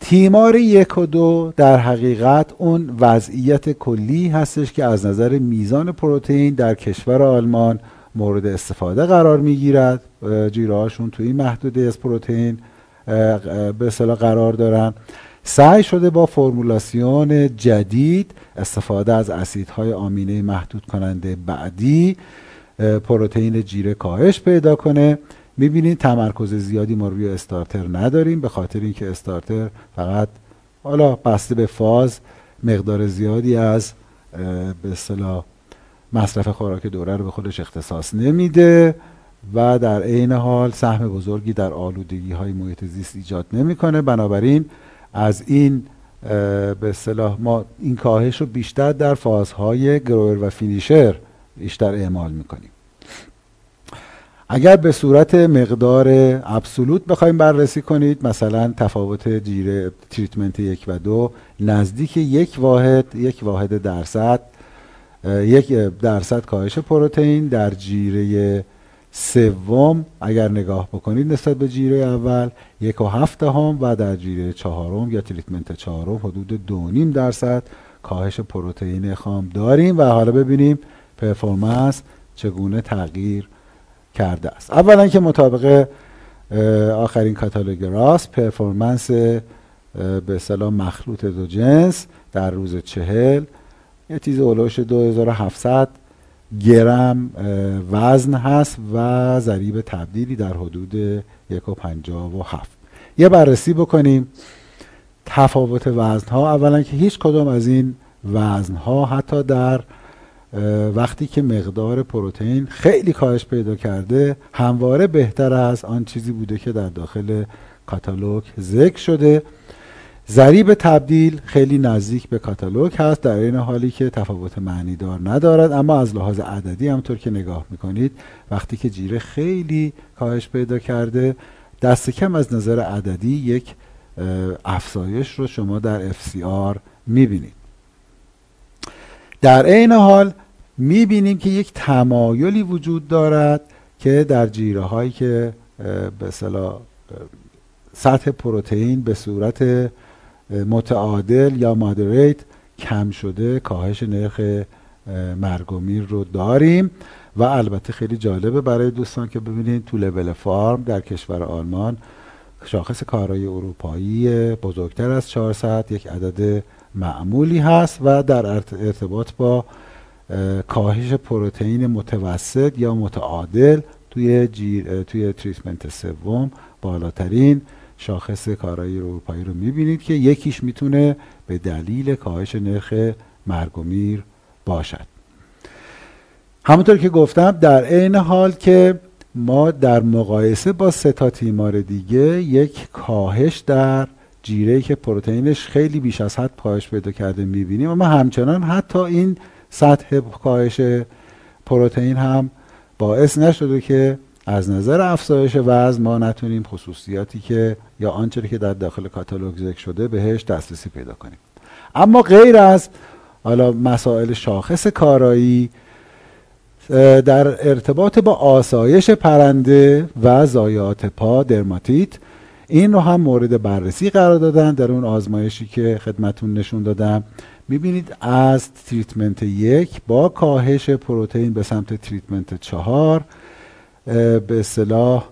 تیمار یک و دو در حقیقت اون وضعیت کلی هستش که از نظر میزان پروتئین در کشور آلمان مورد استفاده قرار می‌گیرد. جیره هاشون توی محدوده از پروتئین به اصطلاح قرار دارن. سعی شده با فرمولاسیون جدید استفاده از اسیدهای آمینه محدود کننده بعدی پروتئین جیره کاهش پیدا کنه. می‌بینید تمرکز زیادی ما روی استارتر نداریم به خاطر اینکه استارتر فقط حالا بسته به فاز مقدار زیادی از به اصطلاح مصرف خوراک دوره رو به خودش اختصاص نمیده و در عین حال سهم بزرگی در آلودگی های محیط زیست ایجاد نمی‌کنه. بنابراین از این به اصطلاح ما این کاهش رو بیشتر در فازهای گروور و فینیشر بیشتر اعمال می‌کنیم. اگر به صورت مقدار ابسولوت بخوایم بررسی کنید مثلا تفاوت جیره تریتمنت یک و دو نزدیک یک واحد یک واحد درصد یک درصد کاهش پروتئین در جیره سوم اگر نگاه بکنید نسبت به جیره اول یک و هفت هم و در جیره چهارم یا تریتمنت چهارم حدود دو نیم درصد کاهش پروتئین خام داریم. و حالا ببینیم پرفورمنس چگونه تغییر کرده است. اولا که مطابق آخرین کاتالوگ راست پرفورمنس به سلام مخلوط دو جنس در روز چهل. یه چیز اولوش 2700 گرم وزن هست و ضریب تبدیلی در حدود یک و پنجاه و هفت. یه بررسی بکنیم. تفاوت وزنها. اولا که هیچ کدام از این وزنها حتی در وقتی که مقدار پروتئین خیلی کاهش پیدا کرده همواره بهتر از آن چیزی بوده که در داخل کاتالوگ ذکر شده. ضریب تبدیل خیلی نزدیک به کاتالوگ هست در این حالی که تفاوت معنی دار ندارد اما از لحاظ عددی همطور که نگاه می‌کنید وقتی که جیره خیلی کاهش پیدا کرده دست کم از نظر عددی یک افزایش رو شما در FCR می‌بینید. در عین حال می‌بینیم که یک تمایلی وجود دارد که در جیره هایی که به سطح پروتئین به صورت متعادل یا مادریت کم شده کاهش نرخ مرگومیر رو داریم و البته خیلی جالبه برای دوستان که ببینید تو لول فارم در کشور آلمان شاخص کارای اروپایی بزرگتر از 400 یک عدد معمولی هست و در ارتباط با کاهش پروتئین متوسط یا متعادل توی توی تریتمنت سوم بالاترین شاخص کارایی اروپایی رو می‌بینید که یکیش می‌تونه به دلیل کاهش نرخ مرگ و میر باشد. همونطور که گفتم در عین حال که ما در مقایسه با سه تا تیمار دیگه یک کاهش در جیره که پروتئینش خیلی بیش از حد کاهش پیدا کرده می‌بینیم. اما همچنان حتی این سطح کاهش پروتئین هم باعث نشده که از نظر افزایش وزن ما نتونیم خصوصیاتی که یا آنچه که در داخل کاتالوگ ذکر شده بهش دسترسی پیدا کنیم. اما غیر از حالا مسائل شاخص کارایی در ارتباط با آسایش پرنده و زایات پا درماتیت این رو هم مورد بررسی قرار دادن در اون آزمایشی که خدمتون نشون دادم. می‌بینید از treatment یک با کاهش پروتئین به سمت treatment چهار به اصطلاح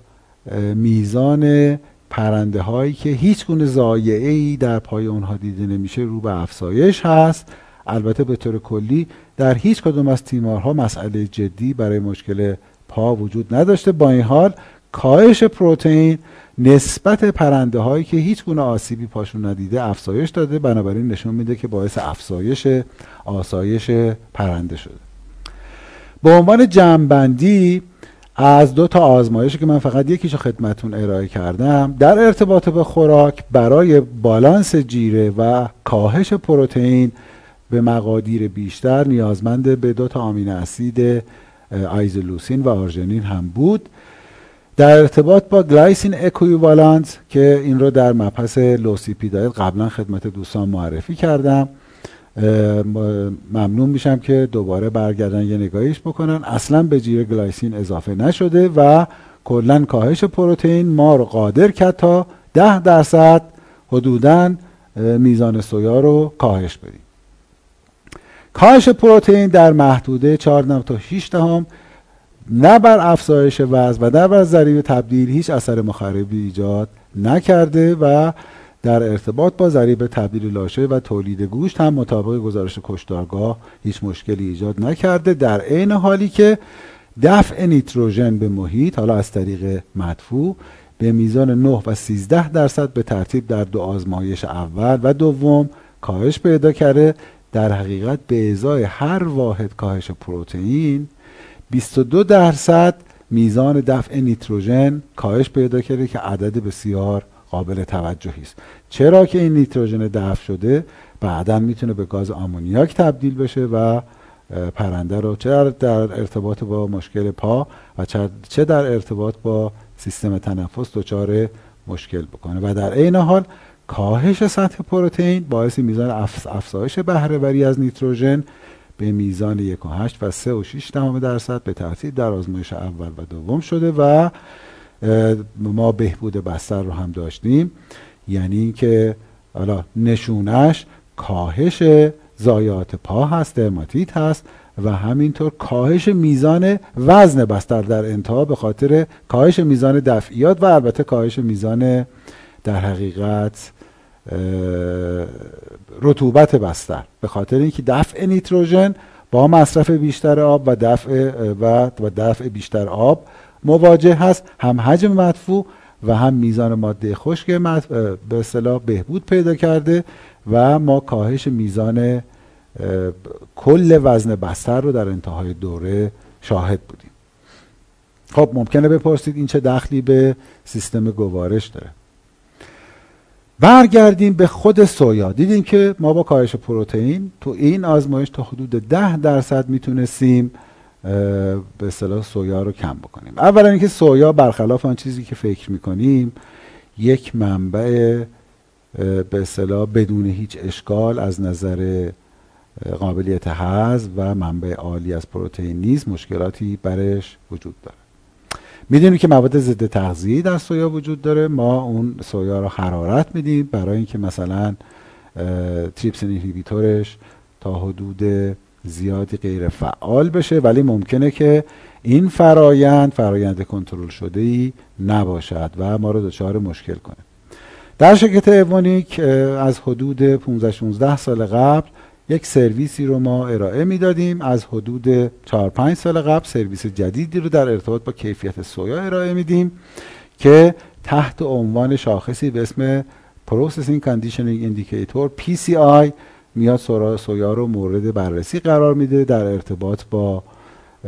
میزان پرنده هایی که هیچ گونه ضایعه ای در پای اونها دیده نمیشه رو به افزایش هست. البته به طور کلی در هیچ کدوم از تیمارها مسئله جدی برای مشکل پا وجود نداشته. با این حال کاهش پروتئین نسبت پرنده هایی که هیچ گونه آسیبی پاشون ندیده افزایش داده بنابراین نشون میده که باعث افزایش آسایش پرنده شده. به عنوان جمعبندی از دو تا آزمایشی که من فقط یکیشو خدمتون ارائه کردم در ارتباط به خوراک برای بالانس جیره و کاهش پروتئین به مقادیر بیشتر نیازمند به دو تا آمین اسید آیزولوسین و آرژنین هم بود. در ارتباط با glycine equivalent که این رو در مبحث low CP diet قبلا خدمت دوستان معرفی کردم ممنون میشم که دوباره برگردن یه نگاهیش بکنن. اصلا به جیره گلایسین اضافه نشده و کلا کاهش پروتئین ما رو قادر کرد تا ده درصد حدودا میزان سویا رو کاهش بدیم. کاهش پروتئین در محدوده 4 تا 6 دهم نه بر افزایش وزن و نه بر ضریب تبدیل هیچ اثر مخربی ایجاد نکرده و در ارتباط با ضریب تبدیل لاشه و تولید گوشت هم مطابق گزارش کشتارگاه هیچ مشکلی ایجاد نکرده. در عین حالی که دفع نیتروژن به محیط حالا از طریق مدفوع به میزان 9 و 13 درصد به ترتیب در دو آزمایش اول و دوم کاهش پیدا کرده. در حقیقت به ازای هر واحد کاهش پروتئین 22 درصد میزان دفع نیتروژن کاهش پیدا کرده که عدد بسیار قابل توجهی است. چرا که این نیتروژن دفع شده؟ بعدا می‌تونه به گاز آمونیاک تبدیل بشه و پرنده رو چه در ارتباط با مشکل پا و چه در ارتباط با سیستم تنفس دچار مشکل بکنه. و در عین حال کاهش سطح پروتئین باعث میزان افزایش بهرهوری از نیتروژن به میزان 1.8 و 3 و 6 درصد به ترتیب در آزمایش اول و دوم شده و ما بهبود بستر رو هم داشتیم. یعنی اینکه حالا نشونش کاهش زایات پا هست درماتیت هست و همینطور کاهش میزان وزن بستر در انتها به خاطر کاهش میزان دفعیات و البته کاهش میزان در حقیقت رطوبت بستر. به خاطر اینکه دفع نیتروژن با مصرف بیشتر آب و دفع و دفع بیشتر آب مواجه هست. هم حجم مدفوع و هم میزان ماده خشک به اصطلاح بهبود پیدا کرده و ما کاهش میزان کل وزن بستر رو در انتهای دوره شاهد بودیم. خب ممکنه بپرسید این چه دخلی به سیستم گوارش داره؟ برگردیم به خود سویا. دیدیم که ما با کاهش پروتئین تو این آزمایش تا حدود ده درصد می‌تونستیم به اصطلاح سویا رو کم بکنیم. اولا اینکه سویا برخلاف آن چیزی که فکر می‌کنیم یک منبع به اصطلاح بدون هیچ اشکال از نظر قابلیت هضم و منبع عالی از پروتئین نیز مشکلاتی برش وجود داره. می‌دونیم که مواد ضد تغذیه در سویا وجود داره. ما اون سویا رو حرارت میدیم برای اینکه مثلا تریپسین اینهیبیتورش تا حدود زیادی غیر فعال بشه. ولی ممکنه که این فرایند فرایند کنترل شده ای نباشد و ما رو دچار مشکل کنه. در شرکت ایوانیک از حدود 15 16 سال قبل یک سرویسی رو ما ارائه می‌دادیم. از حدود 4 5 سال قبل سرویس جدیدی رو در ارتباط با کیفیت سویا ارائه میدیم که تحت عنوان شاخصی به اسم Processing Conditioning Indicator PCI میاد سویا رو مورد بررسی قرار میده در ارتباط با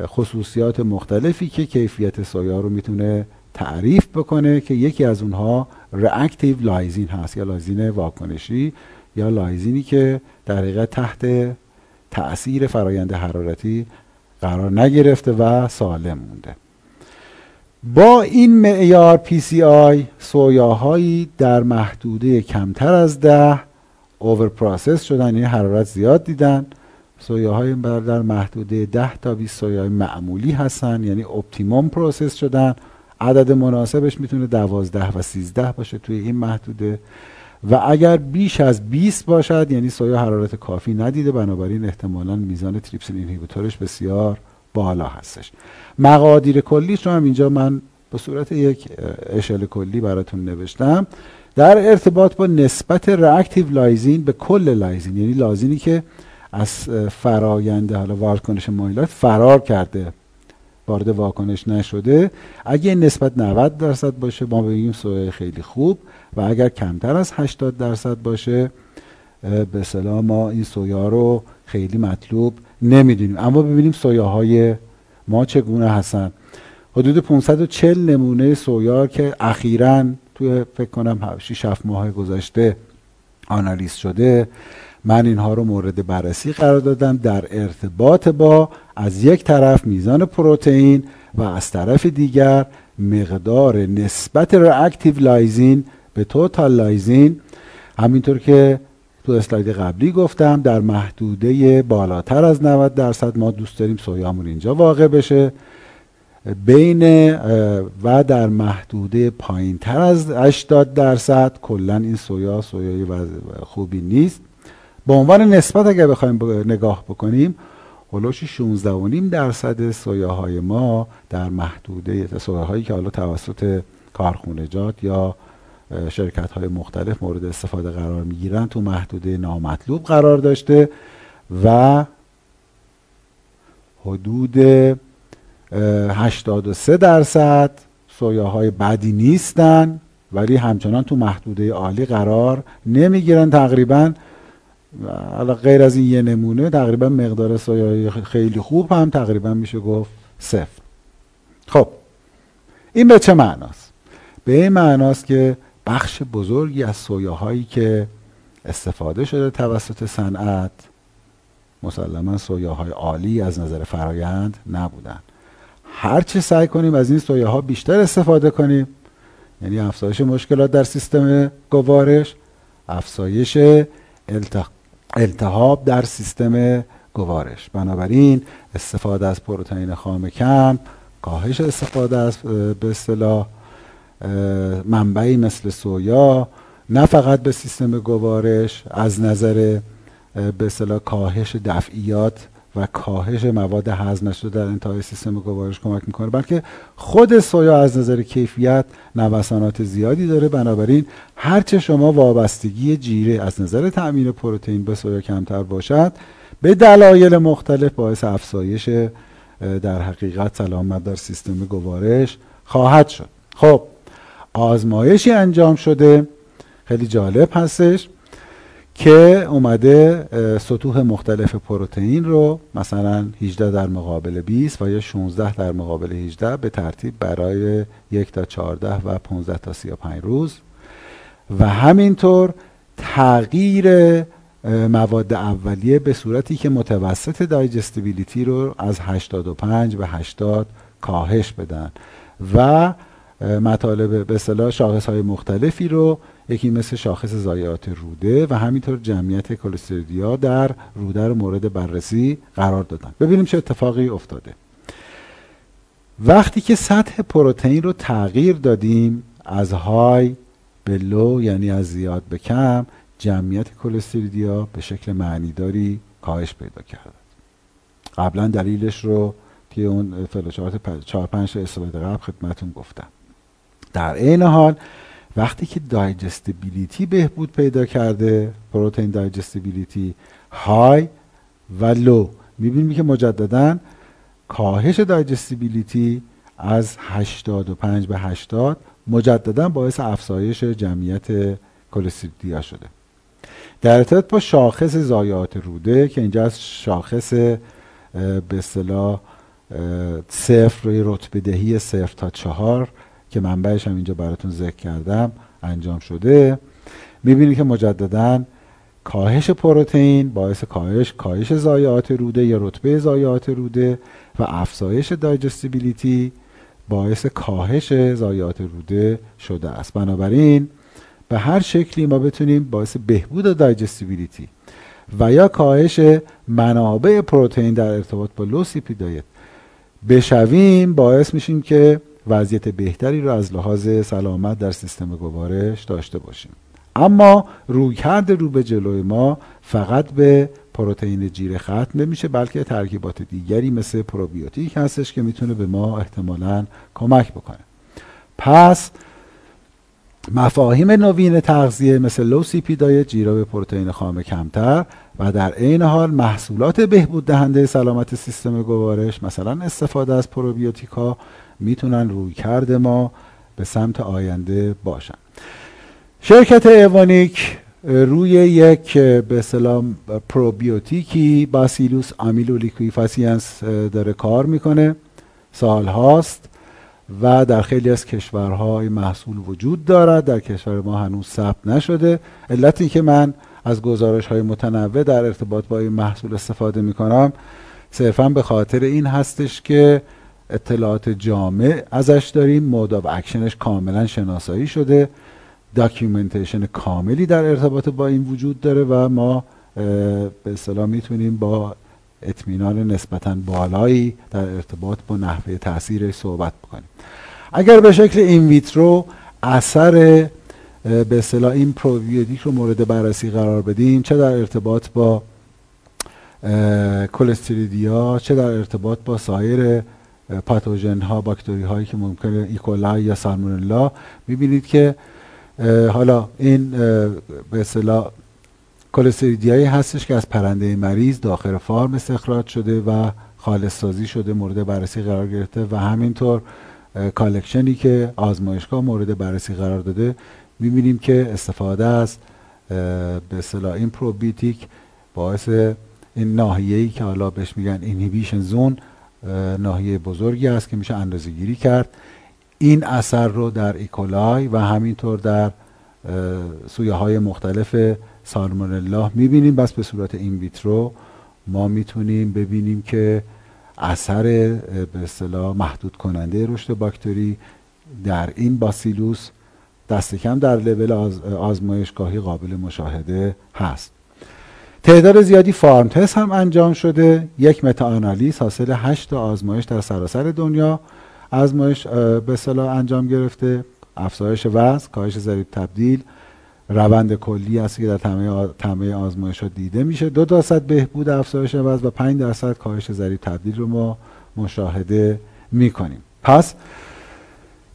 خصوصیات مختلفی که کیفیت سویا رو می‌تونه تعریف بکنه که یکی از اونها reactive لایزین هست یا لایزین واکنشی یا لایزینی که در حقیقت تحت تأثیر فرایند حرارتی قرار نگرفته و سالم مونده. با این معیار PCI سویاهایی در محدوده کمتر از ده over process شدن یعنی حرارت زیاد دیدن. سویاهای در محدوده 10 تا 20 سویاهای معمولی هستن یعنی optimum process شدن. عدد مناسبش می‌تونه 12 و 13 باشه توی این محدوده. و اگر بیش از 20 باشد یعنی سویا حرارت کافی ندیده بنابراین احتمالا میزان trypsin inhibitor ش بسیار بالا هستش. مقادیر کلیش رو هم اینجا من به صورت یک اشل کلی براتون نوشتم. در ارتباط با نسبت reactive lysine به کل lysine یعنی lysine ی که از فرایند حالا واکنش میلارد فرار کرده وارد واکنش نشده. اگه نسبت 90 درصد باشه ما بگیم سویا خیلی خوب. و اگر کمتر از 80 درصد باشه به اصطلاح ما این سویا رو خیلی مطلوب نمی‌دونیم. اما ببینیم سویاهای ما چگونه هستن. حدود 540 نمونه سویا که اخیرا توی فکر کنم 6 7 ماه گذشته آنالیز شده. من اینها رو مورد بررسی قرار دادم در ارتباط با از یک طرف میزان پروتئین و از طرف دیگر مقدار نسبت reactive lysine به total lysine همینطور که تو اسلاید قبلی گفتم در محدوده بالاتر از 90 درصد ما دوست داریم سویامون اینجا واقع بشه. بین و در محدوده پایین تر از 80 درصد. کلا این سویا سویای خوبی نیست. به عنوان نسبت اگر بخوایم نگاه بکنیم هلوش 16 درصد سویاهای ما در محدوده سویاهایی که حالا توسط کارخونجات یا شرکت های مختلف مورد استفاده قرار می‌گیرن تو محدوده نامطلوب قرار داشته و حدود 83 درصد سویاهای بدی نیستن ولی همچنان تو محدوده عالی قرار نمی‌گیرن تقریبا. حالا غیر از این یه نمونه تقریبا مقدار سویای خیلی خوب هم تقریبا میشه گفت صفر. خب این به چه معناست؟ به این معناست که بخش بزرگی از سویاهایی که استفاده شده توسط صنعت مسلما سویاهای عالی از نظر فرایند نبودن. هرچه سعی کنیم از این سویاها بیشتر استفاده کنیم یعنی افزایش مشکلات در سیستم گوارش افزایش التهاب در سیستم گوارش. بنابراین استفاده از پروتئین خام کم کاهش استفاده از به اصطلاح منبعی مثل سویا نه فقط به سیستم گوارش از نظر به اصطلاح کاهش دفعیات و کاهش مواد هضم نشده در انتهای سیستم گوارش کمک می‌کنه بلکه خود سویا از نظر کیفیت نوسانات زیادی داره. بنابراین هرچه شما وابستگی جیره از نظر تأمین پروتئین به سویا کمتر باشد به دلایل مختلف باعث افزایش در حقیقت سلامت در سیستم گوارش خواهد شد. خب آزمایشی انجام شده خیلی جالب هستش. که اومده سطوح مختلف پروتئین رو مثلا 18 در مقابل 20 و یا 16 در مقابل 18 به ترتیب برای یک تا 14 و 15 تا 35 روز. و همینطور تغییر مواد اولیه به صورتی که متوسط دایجستیبیلیتی رو از 85 به 80 کاهش بدن. و مطالب به اصطلاح شاخص های مختلفی رو یکی مثل شاخص ضایعات روده و همینطور جمعیت کلسترولیا در روده رو مورد بررسی قرار دادن. ببینیم چه اتفاقی افتاده. وقتی که سطح پروتئین رو تغییر دادیم از های به low یعنی از زیاد به کم جمعیت کلستریدیا به شکل معنی‌داری کاهش پیدا کرد. قبلا دلیلش رو توی اون فلوچارت 4 5 اسلاید قبل خدمتون گفتم. در عین حال وقتی که digestibility بهبود پیدا کرده پروتئین digestibility high و low می‌بینیم که مجددا کاهش digestibility از 85 به 80 مجددا باعث افزایش جمعیت کلستریدیا شده. در ارتباط با شاخص ضایعات روده که اینجا از شاخص به اصطلاح صفر رتبه دهی صفر تا چهار که منبعش هم اینجا براتون ذکر کردم انجام شده. می‌بینید که مجددا کاهش پروتئین باعث کاهش کاهش ضایعات روده یا رتبه ضایعات روده و افزایش digestibility باعث کاهش ضایعات روده شده است. بنابراین به هر شکلی ما بتونیم باعث بهبود digestibility و یا کاهش منابع پروتئین در ارتباط با low CP diet بشویم باعث میشیم که وضعیت بهتری رو از لحاظ سلامت در سیستم گوارش داشته باشیم. اما رویکرد رو به جلوی ما فقط به پروتئین جیره ختم نمیشه بلکه ترکیبات دیگری مثل پروبیوتیک هستش که می‌تونه به ما احتمالا کمک بکنه. پس مفاهیم نوین تغذیه مثل low CP diet به پروتئین خام کمتر و در عین حال محصولات بهبود دهنده سلامت سیستم گوارش مثلا استفاده از پروبیوتیکا می‌تونن رویکرد ما به سمت آینده باشن. شرکت Evonik روی یک به اصطلاح پروبیوتیکی Bacillus amyloliquefaciens داره کار می‌کنه. سال هاست و در خیلی از کشورها محصول وجود دارد. در کشور ما هنوز ثبت نشده. علتی که من از گزارش های متنوع در ارتباط با این محصول استفاده می کنم صرفا به خاطر این هستش که اطلاعات جامع ازش داریم. mode of action ش کاملا شناسایی شده. documentation کاملی در ارتباط با این وجود داره و ما به اصطلاح می‌تونیم با اطمینان نسبتا بالایی در ارتباط با نحوه تاثیرش صحبت بکنیم. اگر به شکل این ویترو اثر به اصطلاح این پروبیوتیک رو مورد بررسی قرار بدیم چه در ارتباط با کلستریدیا چه در ارتباط با سایر پاتوژن ها باکتری هایی که ممکنه ایکولای یا سالمونلا می‌بینید که حالا این به اصطلاح کلستریدیایی هستش که از پرنده مریض داخل farm استخراج شده و خالص سازی شده مورد بررسی قرار گرفته و همینطور collection ی که آزمایشگاه مورد بررسی قرار داده. می‌بینیم که استفاده از به اصطلاح این پروبیوتیک باعث این ناحیه‌ای که حالا بهش میگن inhibition zone ناحیه بزرگی است که میشه اندازه گیری کرد. این اثر رو در ایکولای و همینطور در سویه های مختلف سالمونلا می‌بینیم. بس به صورت این ویترو ما می‌تونیم ببینیم که اثر به اصطلاح محدود کننده رشد باکتری در این باسیلوس دست کم در لول آزمایشگاهی قابل مشاهده هست. تعداد زیادی فارم تست هم انجام شده. یک متا آنالیز حاصل هشت آزمایش در سراسر دنیا. آزمایش به صلاح انجام گرفته. افزایش وزن کاهش ضریب تبدیل. روند کلی است که در تمه آزمایش ها دیده میشه. دو درصد بهبود افزایش وزن و 5 درصد کاهش ضریب تبدیل رو ما مشاهده می‌کنیم. پس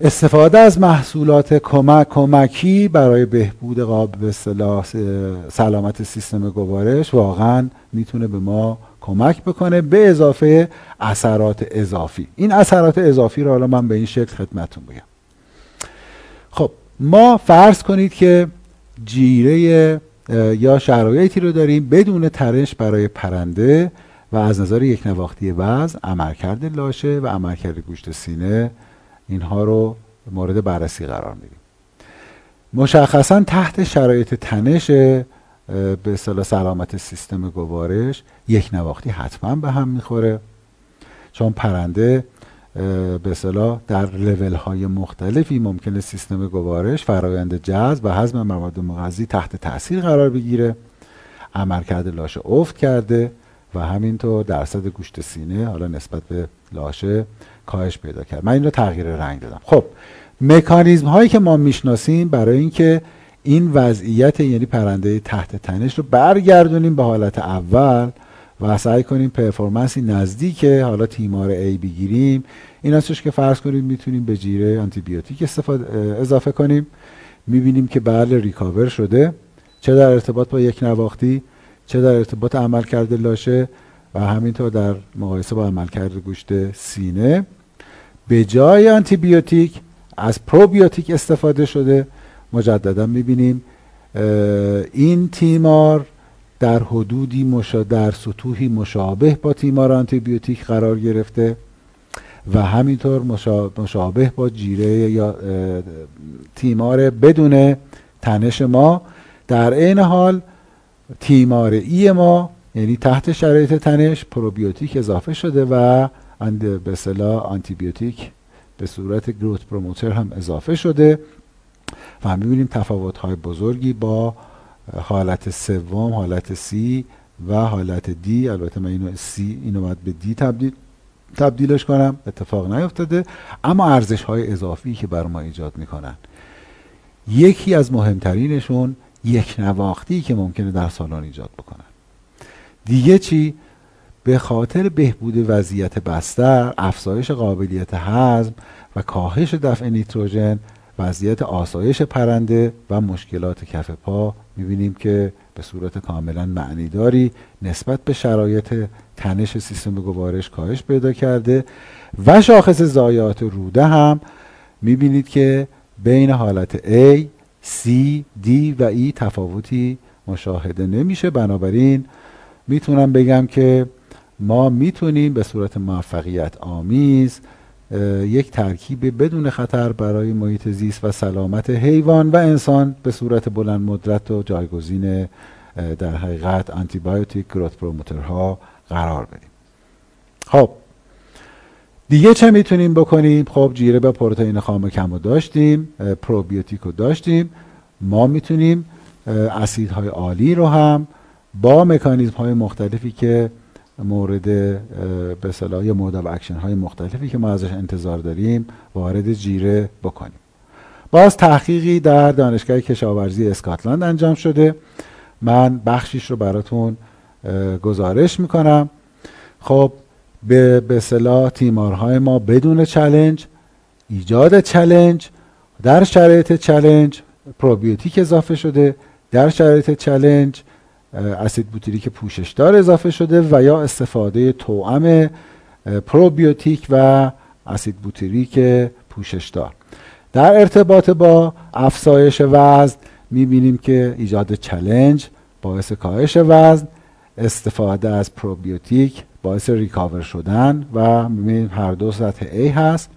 استفاده از محصولات کمک کمکی برای بهبود قابل اصطلاح سلامت سیستم گوارش واقعا می‌تونه به ما کمک بکنه به اضافه اثرات اضافی. این اثرات اضافی رو حالا من به این شکل خدمتون بگم خب ما فرض کنید که جیره یا شرایطی رو داریم بدون ترش برای پرنده و از نظر یک نواختی وزن عملکرد لاشه و عملکرد گوشت سینه اینها رو مورد بررسی قرار میدیم. مشخصا تحت شرایط تنش به اصطلاح سلامت سیستم گوارش یک نواختی حتما به هم می‌خوره. چون پرنده به اصطلاح در لول های مختلفی ممکنه سیستم گوارش فرایند جذب و هضم مواد مغذی تحت تاثیر قرار بگیره. عملکرد لاشه افت کرده. و همینطور درصد گوشت سینه حالا نسبت به لاشه کاهش پیدا کرد. من این رو تغییر رنگ دادم. خب مکانیزم هایی که ما می‌شناسیم برای اینکه این وضعیت یعنی پرنده تحت تنش رو برگردونیم به حالت اول و سعی کنیم performance ی نزدیک حالا تیمار A بگیریم این هستش که فرض کنیم می‌تونیم به جیره آنتیبیوتیک استفاده اضافه کنیم. می‌بینیم که بله recover شده. چه در ارتباط با یکنواختی؟ چه در ارتباط عملکرد لاشه و همینطور در مقایسه با عملکرد گوشت سینه. به جای آنتیبیوتیک از پروبیوتیک استفاده شده. مجددا می‌بینیم این تیمار در حدودی مشا در سطوحی مشابه با تیمار آنتیبیوتیک قرار گرفته و همینطور مشابه با جیره یا تیمار بدون تنش ما. در عین حال تیمار ای ما یعنی تحت شرایط تنش پروبیوتیک اضافه شده و به اصطلاح آنتیبیوتیک به صورت گروت پروموتر هم اضافه شده و می‌بینیم تفاوت های بزرگی با حالت سوم حالت سی و حالت دی البته من اینو سی اینو باید به دی تبدیل تبدیلش کنم اتفاق نیفتاده. اما ارزش های اضافی که بر ما ایجاد می‌کنن. یکی از مهمترینشون یک نواختی که ممکنه در سالن ایجاد بکنن دیگه چی؟ به خاطر بهبود وضعیت بستر افزایش قابلیت هضم و کاهش دفع نیتروژن وضعیت آسایش پرنده و مشکلات کف پا می‌بینیم که به صورت کاملا معنیداری نسبت به شرایط تنش سیستم گوارش کاهش پیدا کرده و شاخص ضایعات روده هم می‌بینید که بین حالت A, C, D و E تفاوتی مشاهده نمیشه. بنابراین می‌تونم بگم که ما می‌تونیم به صورت موفقیت آمیز یک ترکیب بدون خطر برای محیط زیست و سلامت حیوان و انسان به صورت بلند مدت و جایگزین در حقیقت آنتیبیوتیک گروت پروموترها قرار بدیم. خب دیگه چه می‌تونیم بکنیم؟ خب جیره به پروتئین خام کم رو داشتیم پروبیوتیک رو داشتیم. ما می‌تونیم اسیدهای عالی رو هم با مکانیزم های مختلفی که mode به اصطلاح یا mode of action های مختلفی که ما ازش انتظار داریم وارد جیره بکنیم. باز تحقیقی در دانشگاه کشاورزی اسکاتلند انجام شده. من بخشیش رو براتون گزارش می‌کنم. خب به به تیمارهای ما بدون challenge ایجاد challenge در شرایط challenge پروبیوتیک اضافه شده در شرایط challenge اسید بوتریک پوششدار اضافه شده و یا استفاده توأم پروبیوتیک و اسید بوتریک پوششدار. در ارتباط با افزایش وزن می‌بینیم که ایجاد challenge باعث کاهش وزن استفاده از پروبیوتیک باعث recover شدن و می‌بینیم هر دو سطح A هست.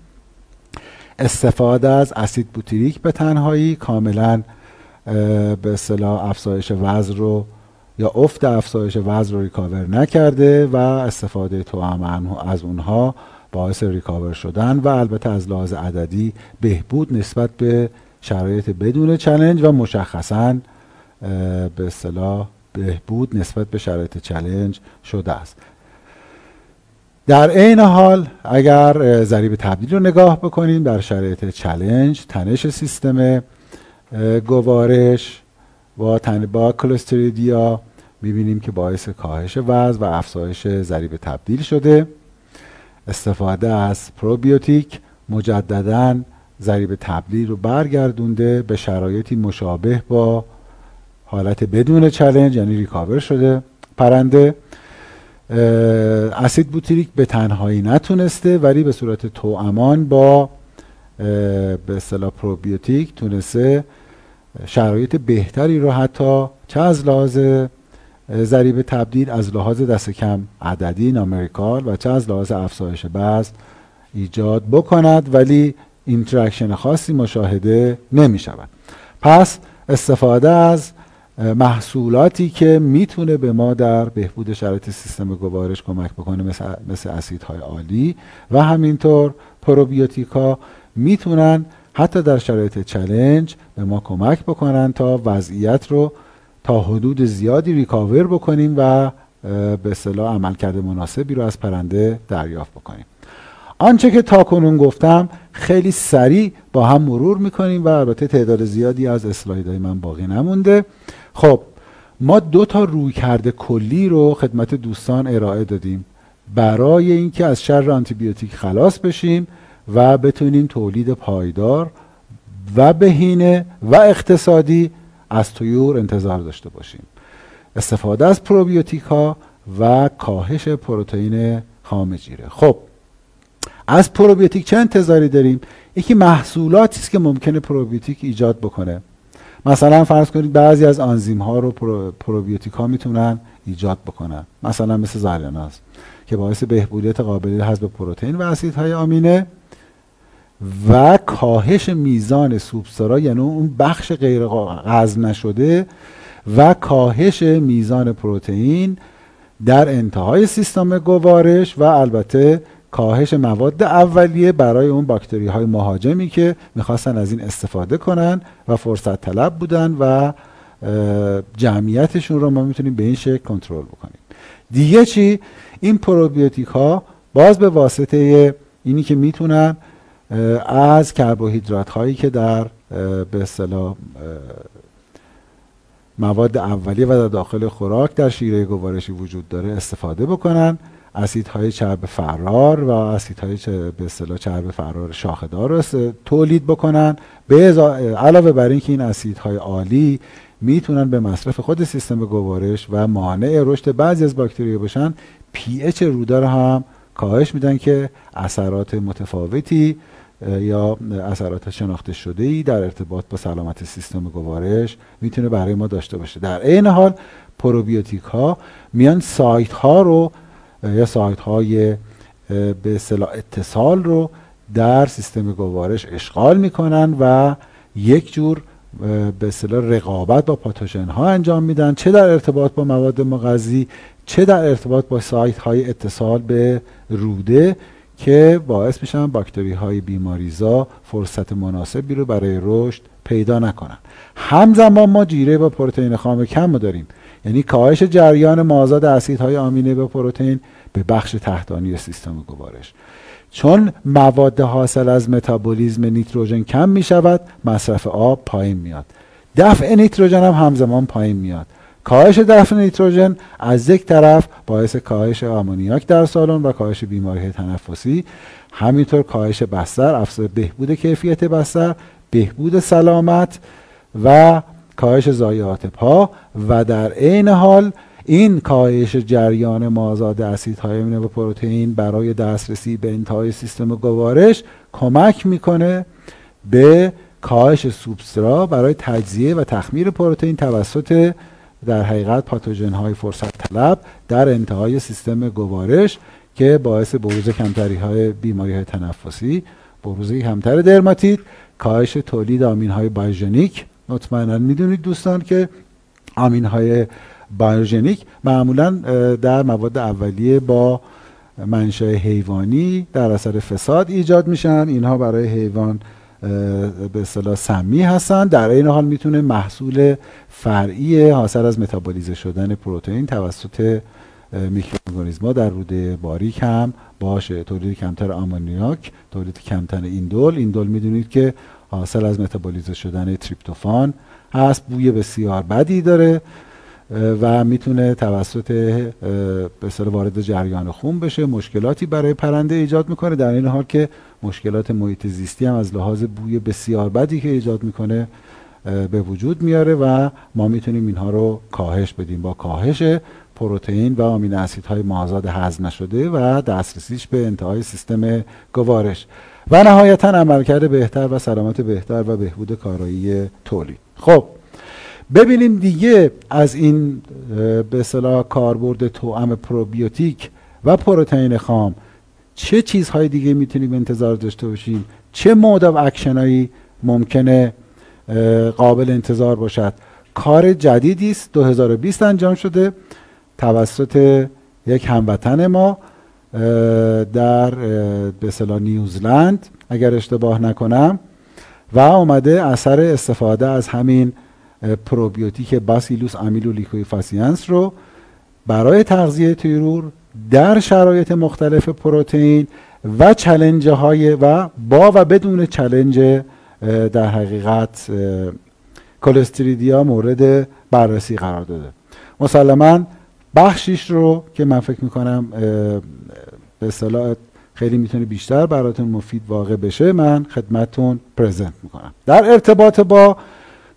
استفاده از اسید بوتریک به تنهایی کاملا به اصطلاح افزایش وزن رو یا افت افزایش وزن رو recover نکرده و استفاده توأم اونها باعث recover شدن و البته از لحاظ عددی بهبود نسبت به شرایط بدون challenge و مشخصا به اصطلاح بهبود نسبت به شرایط challenge شده است. در عین حال اگر ضریب تبدیل رو نگاه بکنیم در شرایط challenge تنش سیستم گوارش با تن با کلستریدیا می‌بینیم که باعث کاهش وزن و افزایش ضریب تبدیل شده. استفاده از پروبیوتیک مجددا ضریب تبدیل رو برگردونده به شرایطی مشابه با حالت بدون challenge یعنی recover شده پرنده. اسید بوتیریک به تنهایی نتونسته ولی به صورت توامان با به اصطلاح پروبیوتیک تونسته شرایط بهتری رو حتی چه از لحاظ ضریب تبدیل از لحاظ دست کم عددی numerical و چه از لحاظ افزایش وزن ایجاد بکند ولی interaction خاصی مشاهده نمی شود پس استفاده از محصولاتی که می‌تونه به ما در بهبود شرایط سیستم گوارش کمک بکنه مثل, مثل اسیدهای آلی و همینطور پروبیوتیکا می‌تونن حتی در شرایط challenge به ما کمک بکنن تا وضعیت رو تا حدود زیادی recover بکنیم و به اصطلاح عملکرد مناسبی رو از پرنده دریافت بکنیم. آنچه که تا کنون گفتم خیلی سریع با هم مرور می‌کنیم و البته تعداد زیادی از اسلایدهای من باقی نمونده. خب ما دو تا رویکرد کلی رو خدمت دوستان ارائه دادیم. برای اینکه از شر آنتیبیوتیک خلاص بشیم و بتونیم تولید پایدار و بهینه و اقتصادی از طیور انتظار داشته باشیم. استفاده از پروبیوتیک ها و کاهش پروتئین خام جیره خب از پروبیوتیک چه انتظاری داریم؟ یکی محصولاتی است که ممکنه پروبیوتیک ایجاد بکنه. مثلا فرض کنید بعضی از آنزیم ها رو پروبیوتیک ها می‌تونن ایجاد بکنن. مثلا مثل زالیناز که باعث بهبودیت قابلیت حذف پروتئین و اسیدهای آمینه و کاهش میزان سوبسترا یعنی اون بخش غیر هضم نشده و کاهش میزان پروتئین در انتهای سیستم گوارش و البته کاهش مواد اولیه برای اون باکتری های مهاجمی که می‌خواستن از این استفاده کنن و فرصت طلب بودن و جمعیتشون رو ما می‌تونیم به این شکل کنترل بکنیم. دیگه چی؟ این پروبیوتیک ها باز به واسطه اینی که می‌تونن از کربوهیدرات هایی که در به اصطلاح مواد اولیه و در داخل خوراک در شیره گوارشی وجود داره استفاده بکنن. اسیدهای چرب فرار و اسیدهای به اصطلاح چرب فرار شاخهدار رو تولید بکنن. به علاوه بر اینکه این اسیدهای عالی می‌تونن به مصرف خود سیستم گوارش و مانع رشد بعضی از باکتری باشن پی اچ روده رو هم کاهش میدن که اثرات متفاوتی یا اثرات شناخته شده ای در ارتباط با سلامت سیستم گوارش می‌تونه برای ما داشته باشه. در عین حال پروبیوتیک ها میان سایت ها رو یا سایت های به اصطلاح اتصال رو در سیستم گوارش اشغال می‌کنن و یک جور به اصطلاح رقابت با پاتوژن ها انجام میدن. چه در ارتباط با مواد مغذی چه در ارتباط با سایت های اتصال به روده که باعث میشن باکتری های بیماریزا فرصت مناسبی رو برای رشد پیدا نکنن. همزمان ما جیره با پروتئین خام کم داریم. یعنی کاهش جریان مازاد اسیدهای آمینه به پروتئین به بخش تحتانی سیستم گوارش. چون مواد حاصل از متابولیزم نیتروژن کم می شود مصرف آب پایین میاد. دفع نیتروژن هم همزمان پایین میاد. کاهش دفع نیتروژن از یک طرف باعث کاهش آمونیاک در سالن و کاهش بیماری تنفسی همینطور کاهش بستر افزایش بهبود کیفیت بستر بهبود سلامت و کاهش ضایعات پا و در عین حال این کاهش جریان مازاد اسیدهای امینه و پروتئین برای دسترسی به انتهای سیستم گوارش کمک می‌کنه به کاهش سوبسترا برای تجزیه و تخمیر پروتئین توسط در حقیقت پاتوژن های فرصت طلب در انتهای سیستم گوارش که باعث بروز کمتری های بیماری های تنفسی بروز کمتر درماتیت کاهش تولید آمین های بایوژنیک مطمئنا می‌دونید دوستان که آمین های بایوژنیک معمولا در مواد اولیه با منشأ حیوانی در اثر فساد ایجاد میشن. اینها برای حیوان به اصطلاح سمی هستن. در این حال می‌تونه محصول فرعی حاصل از متابولیزه شدن پروتئین توسط میکروارگانیسما در روده باریک هم باشه. تولید کمتر آمونیاک تولید کمتر ایندول. ایندول می‌دونید که حاصل از متابولیزه شدن تریپتوفان. هست بوی بسیار بدی داره و می‌تونه توسط به وارد جریان خون بشه مشکلاتی برای پرنده ایجاد می‌کنه در این حال که مشکلات محیط زیستی هم از لحاظ بوی بسیار بدی که ایجاد می‌کنه به وجود میاره و ما می‌تونیم اینها رو کاهش بدیم. با کاهش پروتئین و آمین اسیدهای مازاد هضم نشده و دسترسیش به انتهای سیستم گوارش. و نهایتا عملکرد بهتر و سلامت بهتر و بهبود کارایی تولید. خب ببینیم دیگه از این به اصطلاح کاربرد توأم پروبیوتیک و پروتئین خام چه چیزهای دیگه می‌تونیم انتظار داشته باشیم؟ چه مود و اکشنایی ممکنه قابل انتظار باشد؟ کار جدیدی است 2020 انجام شده توسط یک هموطن ما در به نیوزلند اگر اشتباه نکنم. و آمده اثر استفاده از همین پروبیوتیک باسیلوس آمیلولیکوئیفاسینس رو برای تغذیه طیور در شرایط مختلف پروتئین و challenge های و با و بدون challenge در حقیقت کلستریدیا مورد بررسی قرار داده. مسلما بخشیش رو که من فکر می‌کنم به اصطلاح خیلی می‌تونه بیشتر براتون مفید واقع بشه من خدمتون پرزنت می‌کنم. در ارتباط با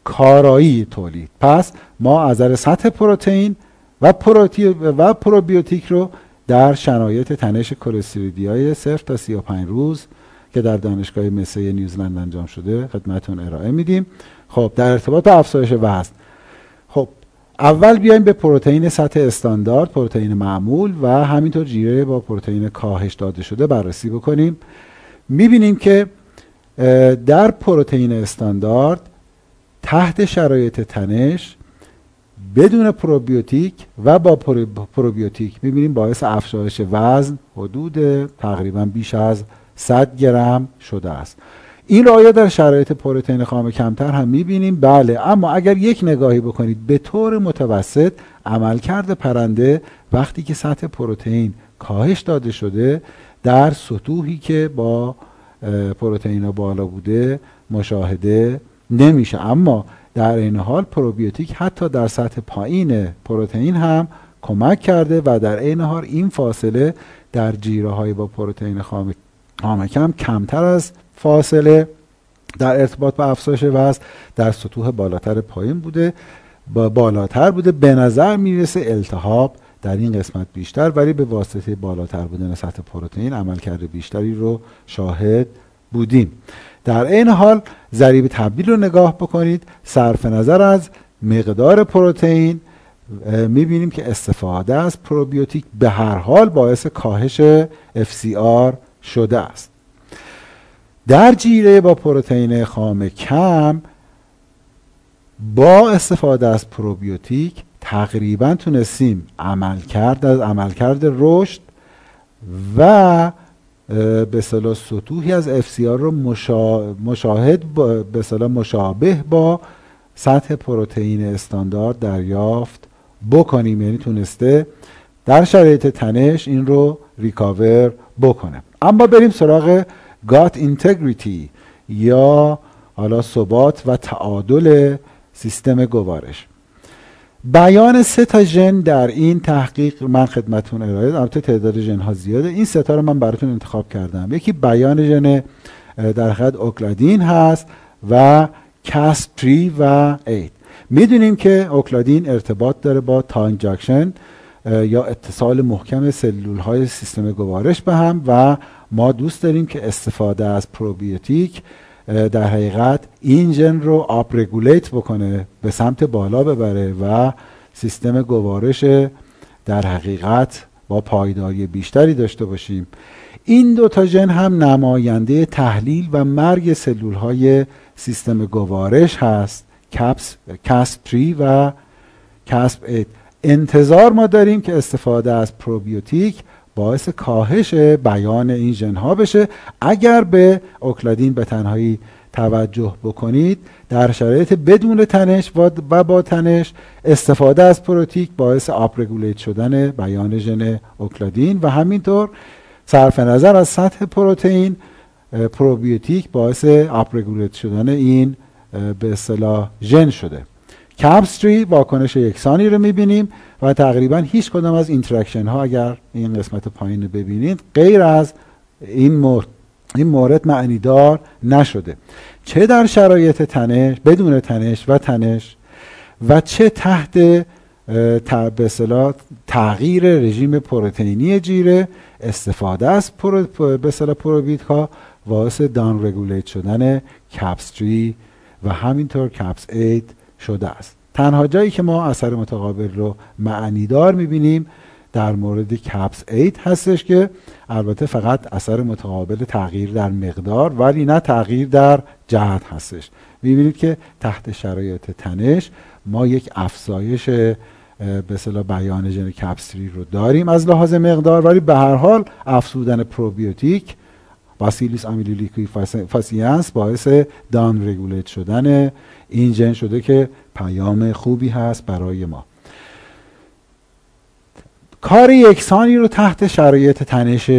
کارایی تولید پس ما از سطح پروتئین و, و پروبیوتیک رو در شرایط تنش کلستریدی های صفر تا 35 روز که در دانشگاه مسی نیوزلند انجام شده خدمتون ارائه میدیم. خب در ارتباط با افزایش وزن اول بیایم به پروتئین سطح استاندارد پروتئین معمول و همینطور جیره با پروتئین کاهش داده شده بررسی بکنیم. می‌بینیم که در پروتئین استاندارد تحت شرایط تنش بدون پروبیوتیک و با پروبیوتیک می‌بینیم باعث افزایش وزن حدود تقریبا بیش از 100 گرم شده است. این آیا در شرایط پروتئین خام کمتر هم می‌بینیم. بله اما اگر یک نگاهی بکنید به طور متوسط عملکرد پرنده وقتی که سطح پروتئین کاهش داده شده در سطوحی که با پروتئین بالا بوده مشاهده نمیشه. اما در این حال پروبیوتیک حتی در سطح پایین پروتئین هم کمک کرده و در عین حال این فاصله در جیره های با پروتئین خام کم کمتر از فاصله در ارتباط با افزایش وزن در سطوح بالاتر پایین بوده با بالاتر بوده. به نظر می‌رسه التهاب در این قسمت بیشتر ولی به واسطه بالاتر بودن سطح پروتئین عملکرد بیشتری رو شاهد بودیم. در این حال ضریب تبدیل رو نگاه بکنید. صرف نظر از مقدار پروتئین می‌بینیم که استفاده از پروبیوتیک به هر حال باعث کاهش FCR شده است. در جیره با پروتئین خام کم با استفاده از پروبیوتیک تقریبا تونستیم عملکرد از عملکرد رشد و به صلاح سطوحی از FCR رو مشاهد به صلاح مشابه با سطح پروتئین استاندارد دریافت بکنیم. یعنی تونسته در شرایط تنش این رو ریکاور بکنه. اما بریم سراغ گات اینتگریتی یا حالا ثبات و تعادل سیستم گوارش. بیان سه تا ژن در این تحقیق من خدمتون ارائه البته تعداد ژن ها زیاده. این سه تا رو من براتون انتخاب کردم. یکی بیان ژن در حقیقت occludin هست و caspase three و eight می‌دونیم که occludin ارتباط داره با tight junction یا اتصال محکم سلول های سیستم گوارش به هم و ما دوست داریم که استفاده از پروبیوتیک در حقیقت این ژن رو upregulate بکنه به سمت بالا ببره و سیستم گوارش در حقیقت با پایداری بیشتری داشته باشیم. این دو تا ژن هم نماینده تحلیل و مرگ سلول های سیستم گوارش هست caspase 3 و caspase 8 انتظار ما داریم که استفاده از پروبیوتیک باعث کاهش بیان این ژنها بشه. اگر به occludin به تنهایی توجه بکنید در شرایط بدون تنش و با تنش استفاده از پروبیوتیک باعث upregulate شدن بیان ژن occludin و همینطور صرف نظر از سطح پروتئین پروبیوتیک باعث upregulate شدن این به اصطلاح ژن شده. caspase three واکنش یکسانی رو می‌بینیم و تقریبا هیچ کدام از interaction ها اگر این قسمت پایین رو ببینید غیر از این مورد این مورد معنی دار نشده. چه در شرایط تنش بدون تنش و تنش و چه تحت به تغییر رژیم پروتئینی جیره استفاده از به پروبیت ها باعث دان رگولیت شدن کپس 3 و همینطور کپس 8 شده است. تنها جایی که ما اثر متقابل رو معنیدار می‌بینیم در مورد کپس 8 هستش که البته فقط اثر متقابل تغییر در مقدار ولی نه تغییر در جهت هستش. می‌بینید که تحت شرایط تنش ما یک افزایش به اصطلاح بیان ژن کپسری رو داریم از لحاظ مقدار ولی به هر حال افزودن پروبیوتیک باسیلیس امیلیلیکوی فاسیانس باعث دان رگولیت شدن این ژن شده که پیام خوبی هست برای ما. کار یکسانی رو تحت شرایط تنش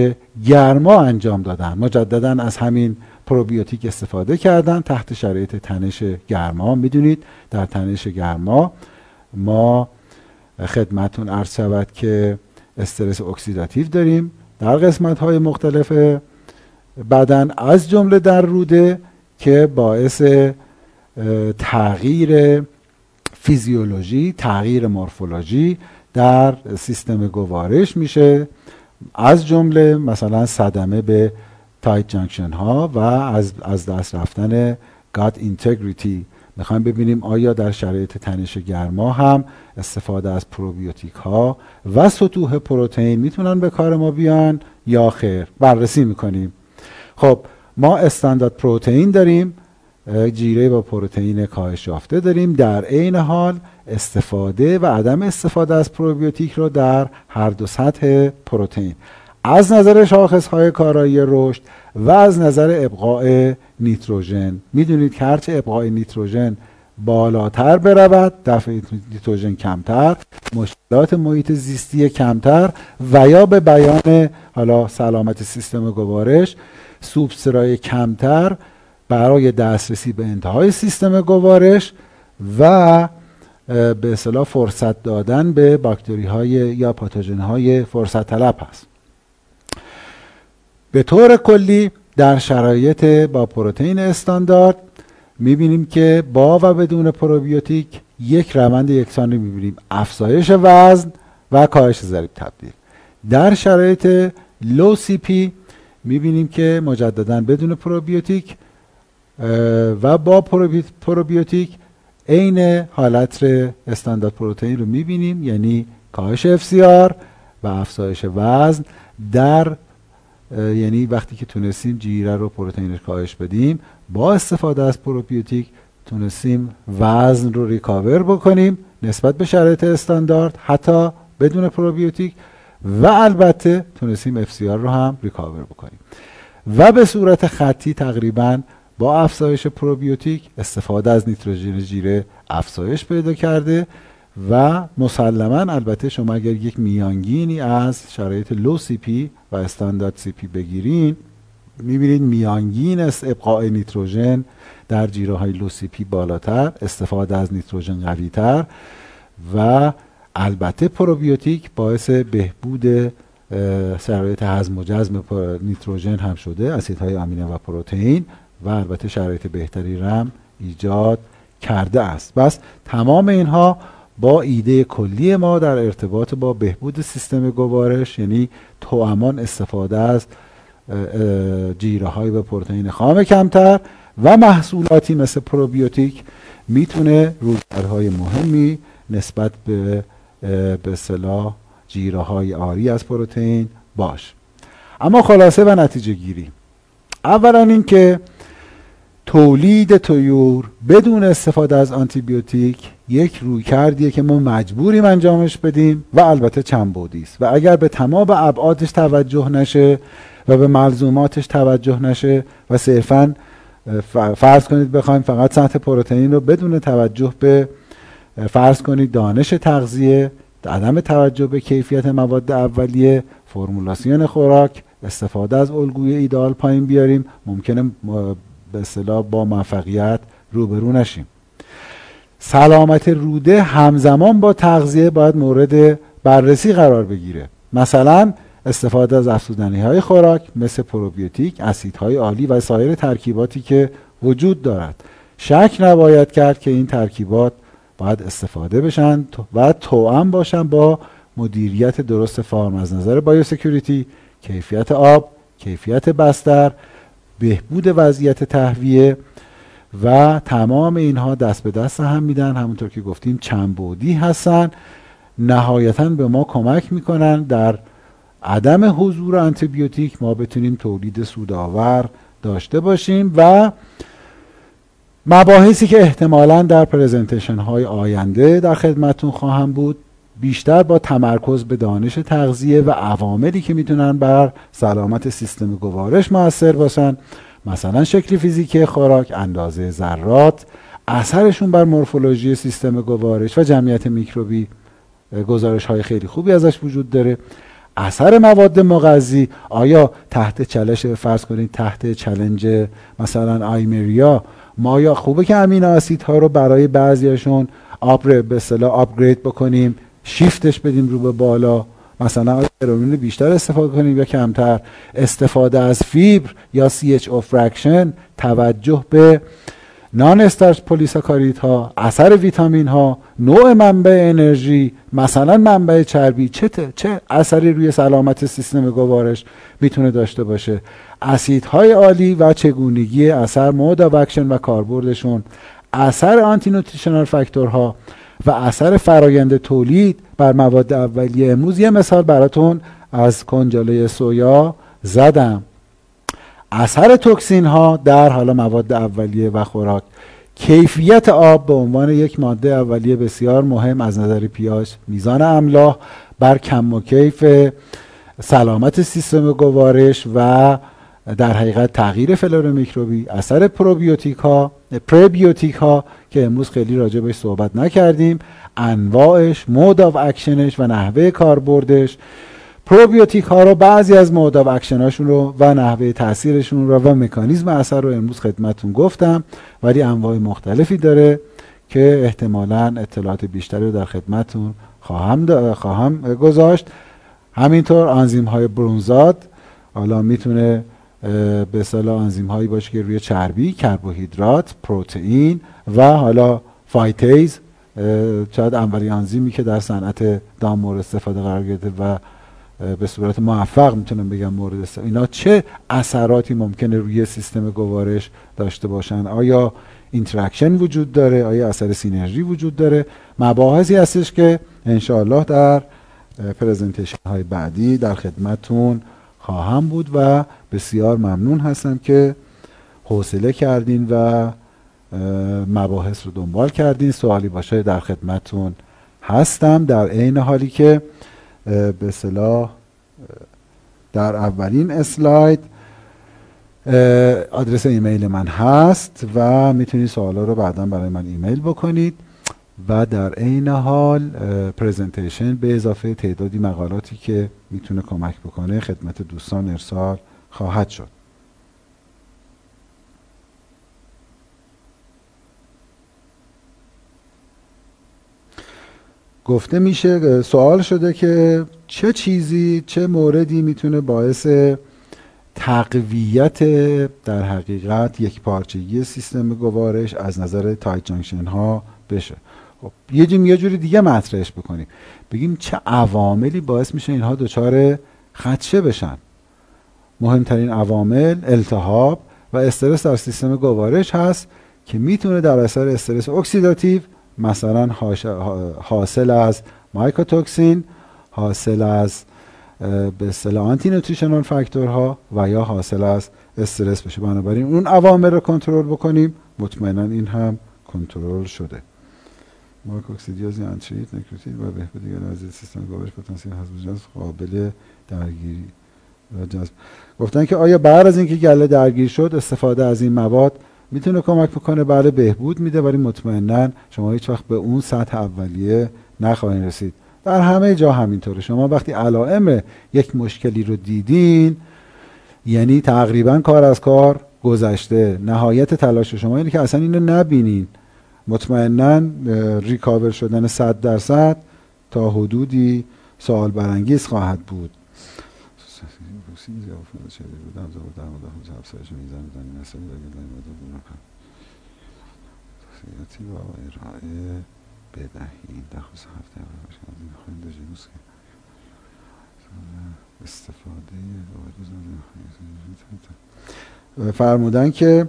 گرما انجام دادن. مجددا از همین پروبیوتیک استفاده کردن. تحت شرایط تنش گرما. می‌دونید در تنش گرما ما خدمتتون عرض شود که استرس اکسیداتیو داریم در قسمت های مختلف بدن از جمله در روده که باعث تغییر فیزیولوژی تغییر مورفولوژی در سیستم گوارش میشه. از جمله مثلا صدمه به tight junction ها و از, از دست رفتن gut integrity. می‌خوایم ببینیم آیا در شرایط تنش گرما هم استفاده از پروبیوتیک ها و سطوح پروتئین می‌تونن به کار ما بیان یا خیر؟ بررسی می‌کنیم. خب ما استاندارد پروتئین داریم. جیره با پروتئین کاهش یافته داریم. در عین حال استفاده و عدم استفاده از پروبیوتیک رو در هر دو سطح پروتئین. از نظر شاخص های کارایی رشد و از نظر ابقاء نیتروژن. می‌دونید که هرچه ابقاء نیتروژن بالاتر برود دفع نیتروژن کمتر مشکلات محیط زیستی کمتر و یا به بیان حالا سلامت سیستم گوارش سوبسترای کمتر برای دسترسی به انتهای سیستم گوارش و به اصطلاح فرصت دادن به باکتری های یا پاتوژن های فرصت طلب هست. به طور کلی در شرایط با پروتئین استاندارد می‌بینیم که با و بدون پروبیوتیک یک روند یکسانی می‌بینیم. افزایش وزن و کاهش ضریب تبدیل. در شرایط low CP می‌بینیم که مجددا بدون پروبیوتیک و با پروبیوتیک عین حالت استاندارد پروتئین رو می‌بینیم یعنی کاهش FCR و افزایش وزن در یعنی وقتی که تونستیم جیره رو پروتئینش کاهش بدیم با استفاده از پروبیوتیک تونستیم وزن رو recover بکنیم نسبت به شرایط استاندارد حتی بدون پروبیوتیک و البته تونستیم FCR رو هم recover بکنیم. و به صورت خطی تقریبا با افزایش پروبیوتیک استفاده از نیتروژن جیره افزایش پیدا کرده و مسلما البته شما اگر یک میانگینی از شرایط low CP و standard CP بگیرین می‌بینید میانگین است ابقاء نیتروژن در جیره های low CP بالاتر استفاده از نیتروژن قویتر و البته پروبیوتیک باعث بهبود شرایط هضم و جذب نیتروژن هم شده اسیدهای آمینه و پروتئین. و البته شرایط بهتری رم ایجاد کرده است. بس تمام اینها با ایده کلی ما در ارتباط با بهبود سیستم گوارش یعنی توامان استفاده از جیره های به پروتئین خام کمتر و محصولاتی مثل پروبیوتیک می‌تونه رویکردهای مهمی نسبت به به صلاح جیره های آری از پروتئین باش. اما خلاصه و نتیجه گیری اولا اینکه تولید تویور بدون استفاده از آنتیبیوتیک یک روی کردیه که ما مجبوریم انجامش بدیم و البته چند بودی است. و اگر به تمام ابعادش توجه نشه و به ملزوماتش توجه نشه و صرفا فرض کنید بخوایم فقط سطح پروتئین رو بدون توجه به فرض کنید دانش تغذیه عدم توجه به کیفیت مواد اولیه فرمولاسیون خوراک استفاده از الگوی ایدال پایین بیاریم ممکنه به اصطلاح با موفقیت روبرو نشیم. سلامت روده همزمان با تغذیه باید مورد بررسی قرار بگیره. مثلا استفاده از افزودنی های خوراک مثل پروبیوتیک، اسیدهای عالی و سایر ترکیباتی که وجود دارد. شک نباید کرد که این ترکیبات باید استفاده بشن و توأم باشن با مدیریت درست farm از نظر biosecurity، کیفیت آب، کیفیت بستر بهبود وضعیت تهویه و تمام اینها دست به دست هم میدن. همونطور که گفتیم چند بعدی هستن. نهایتا به ما کمک می‌کنن در عدم حضور انتیبیوتیک ما بتونیم تولید سودآور داشته باشیم و مباحثی که احتمالا در پرزنتیشن های آینده در خدمتون خواهم بود بیشتر با تمرکز به دانش تغذیه و عواملی که می‌تونن بر سلامت سیستم گوارش موثر باشن. مثلا شکل فیزیکی خوراک اندازه ذرات اثرشون بر مورفولوژی سیستم گوارش و جمعیت میکروبی. گزارش های خیلی خوبی ازش وجود داره. اثر مواد مغذی آیا تحت چلش فرض کنید تحت چلنج مثلا آیمریا ما یا خوبه که amino acid ها رو برای بعضیاشون up به اصطلاح upgrade بکنیم شیفتش بدیم رو به بالا. مثلا هروئین بیشتر استفاده کنیم یا کمتر. استفاده از فیبر یا CHO fraction توجه به non-starch polysaccharide ها اثر ویتامین ها نوع منبع انرژی مثلا منبع چربی. چه, چه اثری روی سلامت سیستم گوارش می‌تونه داشته باشه؟ اسیدهای عالی و چگونگی اثر مود و کاربردشون. اثر آنتی نوتریشنال فاکتورها و اثر فرایند تولید بر مواد اولیه امروز یه مثال براتون از کنجاله سویا زدم. اثر توکسین ها در حالا مواد اولیه و خوراک. کیفیت آب به عنوان یک ماده اولیه بسیار مهم از نظر پیاش میزان املاح بر کم و کیف سلامت سیستم گوارش و در حقیقت تغییر فلور میکروبی اثر پروبیوتیک ها پربیوتیک ها که امروز خیلی راجع بهش صحبت نکردیم انواعش mode of action ش و نحوه کاربردش. پروبیوتیک ها رو بعضی از mode of action اشون رو و نحوه تاثیرشون رو و مکانیزم اثر رو امروز خدمتون گفتم ولی انواع مختلفی داره که احتمالا اطلاعات بیشتری رو در خدمتون خواهم, خواهم گذاشت. همینطور آنزیم های برونزاد حالا می‌تونه به اصطلاح آنزیم هایی باشه که روی چربی کربوهیدرات پروتئین و حالا فایتیز شاید اولی آنزیمی که در صنعت دام مورد استفاده قرار گرفته و به صورت موفق می‌تونم بگم مورد استفاده اینا چه اثراتی ممکنه روی سیستم گوارش داشته باشن؟ آیا interaction وجود داره؟ آیا اثر synergy وجود داره؟ مباحثی هستش که انشاءالله در presentation های بعدی در خدمتون خواهم بود و بسیار ممنون هستم که حوصله کردین و مباحث رو دنبال کردین. سوالی باشه در خدمتون هستم. در عین حالی که به اصطلاح در اولین اسلاید آدرس ایمیل من هست و می‌تونید سوالا رو بعدا برای من ایمیل بکنید. و در عین حال پرزنتیشن به اضافه تعدادی مقالاتی که می‌تونه کمک بکنه خدمت دوستان ارسال خواهد شد. گفته میشه سوال شده که چه چیزی چه موردی می‌تونه باعث تقویت در حقیقت یکپارچگی سیستم گوارش از نظر tight junction ها بشه. خب یه جیم یه جوری دیگه مطرحش بکنیم. بگیم چه عواملی باعث میشه اینها دچار خدشه بشن. مهمترین عوامل التهاب و استرس در سیستم گوارش هست که می‌تونه در اثر استرس اکسیداتیو مثلا حاصل از مایکوتوکسین حاصل از به اصطلاح anti-nutritional factor ها و یا حاصل از استرس بشه. بنابراین اون عوامل رو کنترل بکنیم. مطمئنا این هم کنترل شده. مهار کوکسیدیوز انتریت نکروتیک و بهبود از سیستم گوارش پتانسیل حذف قابل درگیری و جذب گفتن که آیا بعد از اینکه گله درگیر شد استفاده از این مواد می‌تونه کمک بکنه؟ بله بهبود میده ولی مطمئنا شما هیچ وقت به اون سطح اولیه نخواهید رسید. در همه جا همینطوره. شما وقتی علائم یک مشکلی رو دیدین یعنی تقریبا کار از کار گذشته نهایت تلاش شما اینه که اصلا اینو نبینین. مطمئنا ریکاور شدن صد درصد تا حدودی سوال برانگیز خواهد بود. و ارائه هفته استفاده فرمودن که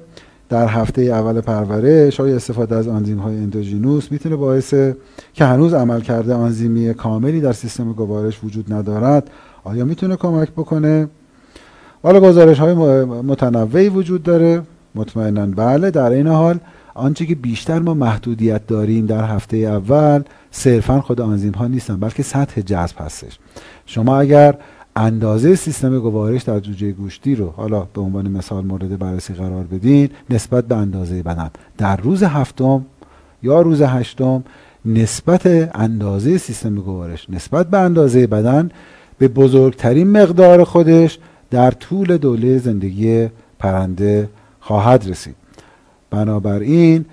در هفته اول پرورش های استفاده از آنزیم های اندوژینوس می‌تونه باعث که هنوز عمل کرده آنزیمی کاملی در سیستم گوارش وجود ندارد. آیا می‌تونه کمک بکنه؟ حالا گزارش های متنوعی وجود داره. مطمئنا بله در این حال آنچه که بیشتر ما محدودیت داریم در هفته اول صرفا خود آنزیم ها نیستن بلکه سطح جذب هستش. شما اگر اندازه سیستم گوارش در جوجه گوشتی رو حالا به عنوان مثال مورد بررسی قرار بدین نسبت به اندازه بدن در روز هفتم یا روز هشتم نسبت اندازه سیستم گوارش نسبت به اندازه بدن به بزرگترین مقدار خودش در طول دوله زندگی پرنده خواهد رسید. بنابراین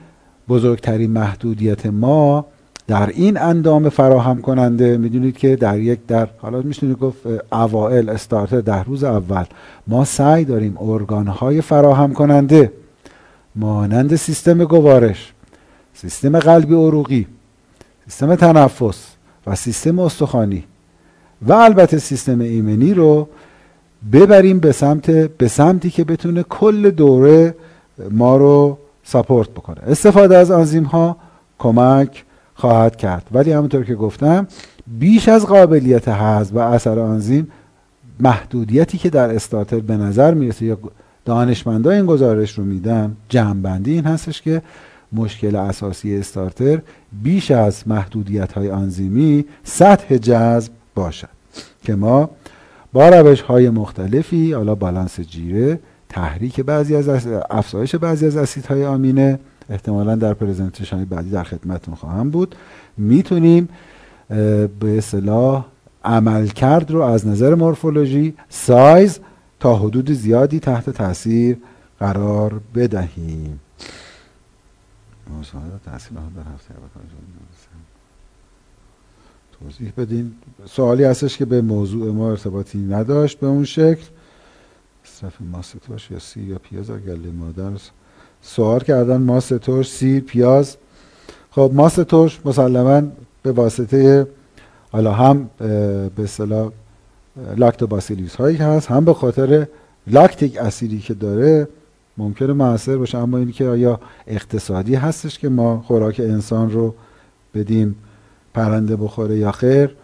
بزرگترین محدودیت ما در این اندام فراهم کننده می‌دونید که در یک در حالا میشونید گفت اوائل استارتر در روز اول ما سعی داریم ارگانهای فراهم کننده مانند سیستم گوارش سیستم قلبی عروقی سیستم تنفس و سیستم استخوانی و البته سیستم ایمنی رو ببریم به سمت به سمتی که بتونه کل دوره ما رو ساپورت بکنه. استفاده از آنزیم ها کمک خواهد کرد. ولی همونطور که گفتم بیش از قابلیت حذف و اثر آنزیم محدودیتی که در استارتر به نظر می‌رسه یا دانشمندان این گزارش رو میدن جمعبندی این هستش که مشکل اساسی استارتر بیش از محدودیت های آنزیمی سطح جذب باشد که ما با روش های مختلفی حالا بالانس جیره تحریک بعضی از افزایش بعضی از اسیدهای آمینه احتمالا در پرزنتیشن بعدی در خدمتتون خواهم بود. می‌تونیم به اصطلاح عملکرد رو از نظر مورفولوژی سایز تا حدود زیادی تحت تاثیر قرار بدهیم. توضیح بدین. سوالی هستش که به موضوع ما ارتباطی نداشت به اون شکل. مصرف ماست ترش یا سی یا پیاز گله مادر سوال کردن ماست ترش سیر پیاز. خب ماست ترش مسلما به واسطه حالا هم به اصطلاح لاکتوباسیلیوس هایی هست هم به خاطر لاکتیک اسیدی که داره ممکنه موثر باشه. اما اینی که آیا اقتصادی هستش که ما خوراک انسان رو بدیم پرنده بخوره یا خیر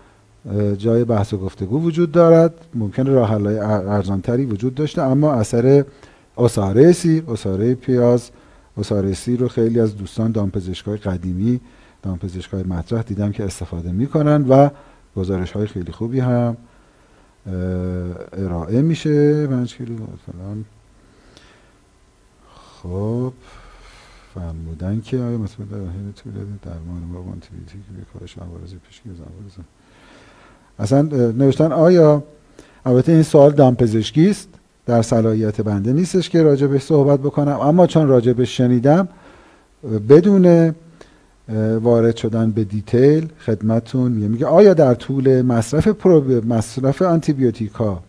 جای بحث و گفتگو وجود دارد. ممکن راه حل‌های ارزانتری وجود داشته اما اثر اساره سیر اساره پیاز اساره سیر رو خیلی از دوستان دامپزشکای قدیمی دامپزشکای مطرح دیدم که استفاده می‌کنن و گزارش های خیلی خوبی هم ارائه میشه. پنج کیلو فلان خب فرمودن که آیا مثلا در حین طول درمان با آنتیبیوتیک به کاهش عوارض پیشگی از اصلا نوشتن آیا البته این سوال دامپزشکی است؟ در صلاحیت بنده نیستش که راجع بهش صحبت بکنم. اما چون راجع بهش شنیدم بدون وارد شدن به detail خدمتون میگه میگه آیا در طول مصرف پروب... مصرف آنتیبیوتیک ها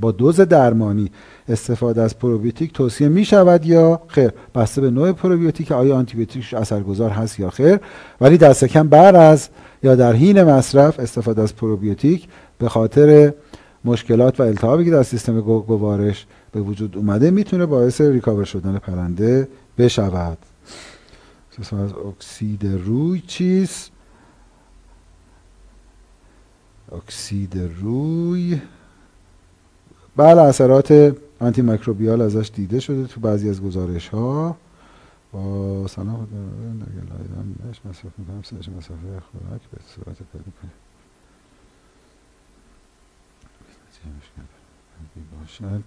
با دوز درمانی استفاده از پروبیوتیک توصیه می شود یا خیر؟ بسته به نوع پروبیوتیک آیا آنتیبیوتیک اثرگذار هست یا خیر؟ ولی دست کم بعد از یا در حین مصرف استفاده از پروبیوتیک به خاطر مشکلات و التهابی که در سیستم گوارش به وجود اومده می‌تونه باعث ریکاور شدن پرنده بشود. از اکسید روی چیست اکسید روی. بله اثرات آنتی میکروبیال ازش دیده شده تو بعضی از گزارش ها با سلام خود مصرف می‌کنم سرش مسافه خوراک به صورت پیدا کنیم باشد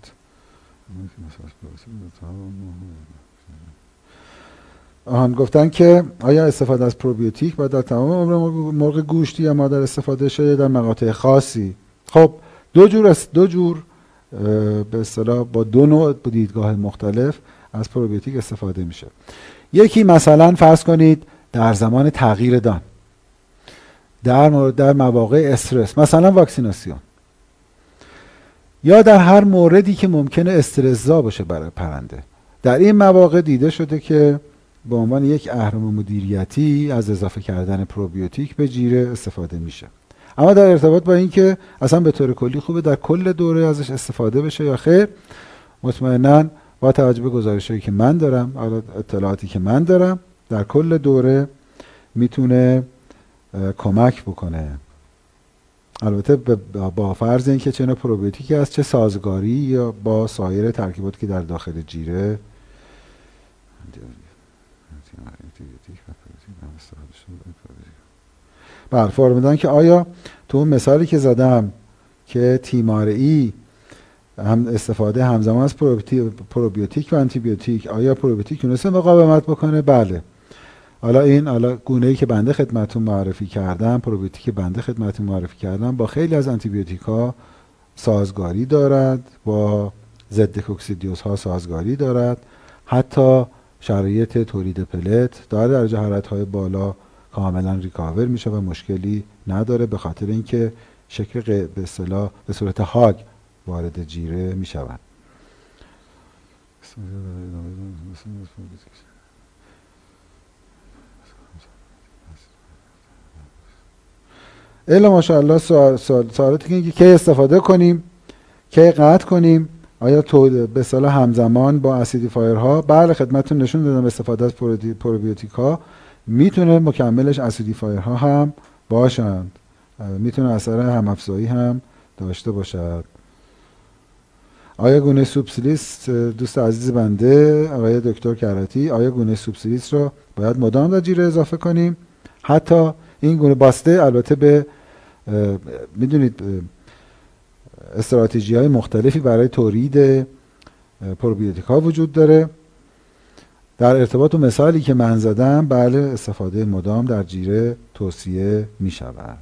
آهان گفتن که آیا استفاده از پروبیوتیک باید در تمام عمر مرغ گوشتی یا مادر استفاده شده در مقاطع خاصی؟ خب دو جور دو جور به اصطلاح با دو نوع دیدگاه مختلف از پروبیوتیک استفاده میشه. یکی مثلا فرض کنید در زمان تغییر دان در در مواقع استرس مثلا واکسیناسیون. یا در هر موردی که ممکنه استرسزا باشه برای پرنده. در این مواقع دیده شده که به عنوان یک اهرم مدیریتی از اضافه کردن پروبیوتیک به جیره استفاده میشه. اما در ارتباط با اینکه اصلا به طور کلی خوبه در کل دوره ازش استفاده بشه یا خیر مطمئنا با توجه به گزارشهایی که من دارم اطلاعاتی که من دارم در کل دوره می‌تونه کمک بکنه. البته با فرض اینکه چه پروبیوتیکی هست چه سازگاری یا با سایر ترکیباتی که در داخل جیره. بله فرمودن که آیا تو اون مثالی که زدم که تیمارهایی هم استفاده همزمان از پروبیوتیک و آنتیبیوتیک آیا پروبیوتیک تونسته مقاومت بکنه؟ بله. حالا این حالا گونه ای که بنده خدمتون معرفی کردم پروبیوتیک بنده خدمتون معرفی کردم با خیلی از آنتیبیوتیک ها سازگاری دارد با ضد کوکسیدیوز ها سازگاری دارد حتی شرایط تولید پلت داره در حرارت های بالا کاملا ریکاور میشه و مشکلی نداره به خاطر اینکه شکل به اصطلاح به صورت هاگ وارد جیره می‌شوند. الا ماشاءالله سوال سوالاتی که کی استفاده کنیم کی قطع کنیم آیا تو به صلاح همزمان با اسیدیفایر ها بله خدمتتون نشون دادم استفاده از پروبیوتیک ها می‌تونه مکملش اسیدیفایر ها هم باشند. می‌تونه اثر هم افزایی هم داشته باشد. آیا گونه سوبسیلیس دوست عزیز بنده آقای دکتر کراتی آیا گونه سوبسیلیس رو باید مدام در جیره اضافه کنیم؟ حتی این گونه باسته البته به می‌دونید استراتژی های مختلفی برای تولید پروبیوتیک ها وجود داره. در ارتباط و مثالی که من زدم بله استفاده مدام در جیره توصیه می شود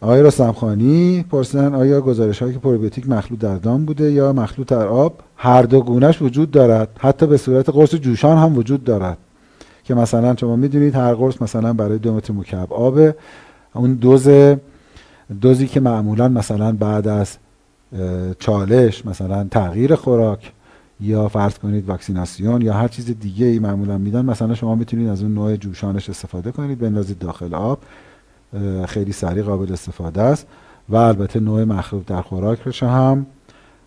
آقای رستمخانی پرسیدن آیا گزارش هایی که پروبیوتیک مخلوط در دام بوده یا مخلوط در آب هر دو گونش وجود دارد؟ حتی به صورت قرص جوشان هم وجود دارد. که مثلا شما می‌دونید هر قرص مثلا برای دو متر مکعب آب اون دوز دوزی که معمولا مثلا بعد از چالش مثلا تغییر خوراک یا فرض کنید واکسیناسیون یا هر چیز دیگه ای معمولا میدن مثلا شما می‌تونید از اون نوع جوشانش استفاده کنید بندازید داخل آب. خیلی سریع قابل استفاده است. و البته نوع مخلوط در خوراک هم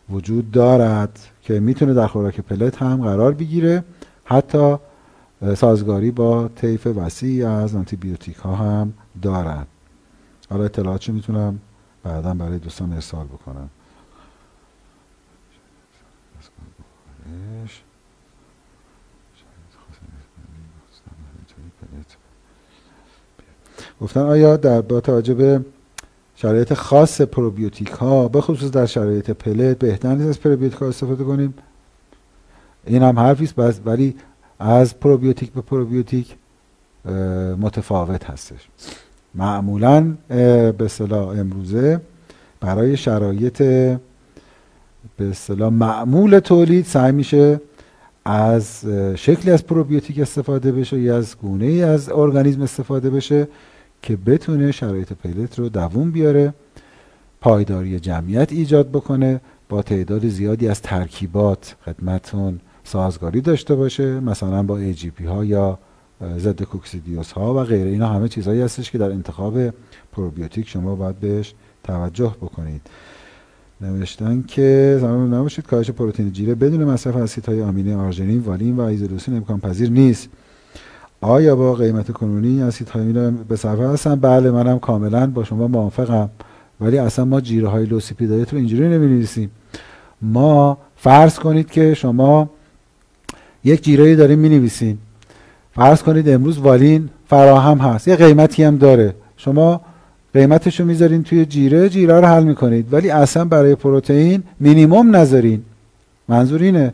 وجود دارد که می‌تونه در خوراک پلت هم قرار بگیره. حتی سازگاری با طیف وسیعی از آنتیبیوتیک ها هم دارد حالا اطلاعاتشو می‌تونم بعدا برای دوستان ارسال بکنم. گفتن آیا در با توجه به شرایط خاص پروبیوتیک ها به خصوص در شرایط پلت بهتر نیست از پروبیوتیک ها استفاده کنیم؟ این هم حرفی است ولی از پروبیوتیک به پروبیوتیک متفاوت هستش. معمولا به اصطلاح امروزه برای شرایط به اصطلاح معمول تولید سعی میشه از شکلی از پروبیوتیک استفاده بشه یا از گونه ای از ارگانیسم استفاده بشه که بتونه شرایط پلت رو دووم بیاره پایداری جمعیت ایجاد بکنه با تعداد زیادی از ترکیبات خدمتون سازگاری داشته باشه مثلا با AGP ها یا ضد کوکسیدیوز ها و غیره. اینا همه چیزهایی هستش که در انتخاب پروبیوتیک شما باید بهش توجه بکنید. نوشتن که زمان نباشید. کاهش پروتئین جیره بدون مصرف اسیدهای آمینه آرژینین والین و ایزولوسین امکان پذیر نیست. آیا با قیمت کنونی اسیدهای آمینه به صرفه هستن؟ بله منم کاملا با شما موافقم. ولی اصلا ما جیره های لوسیپیدایت رو اینجوری نمی ما فرض کنید که شما یک جیره داریم می نویسین فرض کنید امروز والین فراهم هست. یه قیمتی هم داره. شما قیمتش رو می‌ذارین توی جیره جیره رو حل می‌کنید. ولی اصلا برای پروتئین مینیموم نذارین. منظور اینه.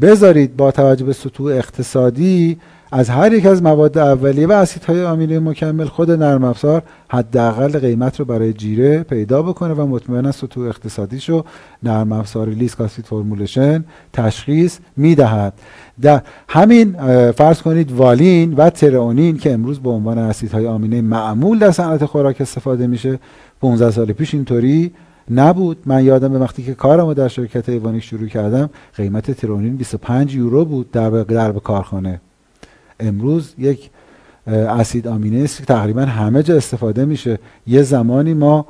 بذارید با توجه به سطوح اقتصادی از هر یک از مواد اولیه و اسیدهای آمینه مکمل خود نرم افزار حداقل قیمت رو برای جیره پیدا بکنه و مطمئنا سطوح اقتصادیشو نرم افزار لیسک اسید فرمولشن تشخیص می‌دهد. در همین فرض کنید والین و ترئونین که امروز به عنوان اسیدهای آمینه معمول در صنعت خوراک استفاده میشه 15 سال پیش اینطوری نبود. من یادم به وقتی که کارمو در شرکت ایوانیک شروع کردم قیمت ترونین 25 یورو بود در به کارخانه. امروز یک اسید آمینه است که تقریبا همه جا استفاده میشه. یه زمانی ما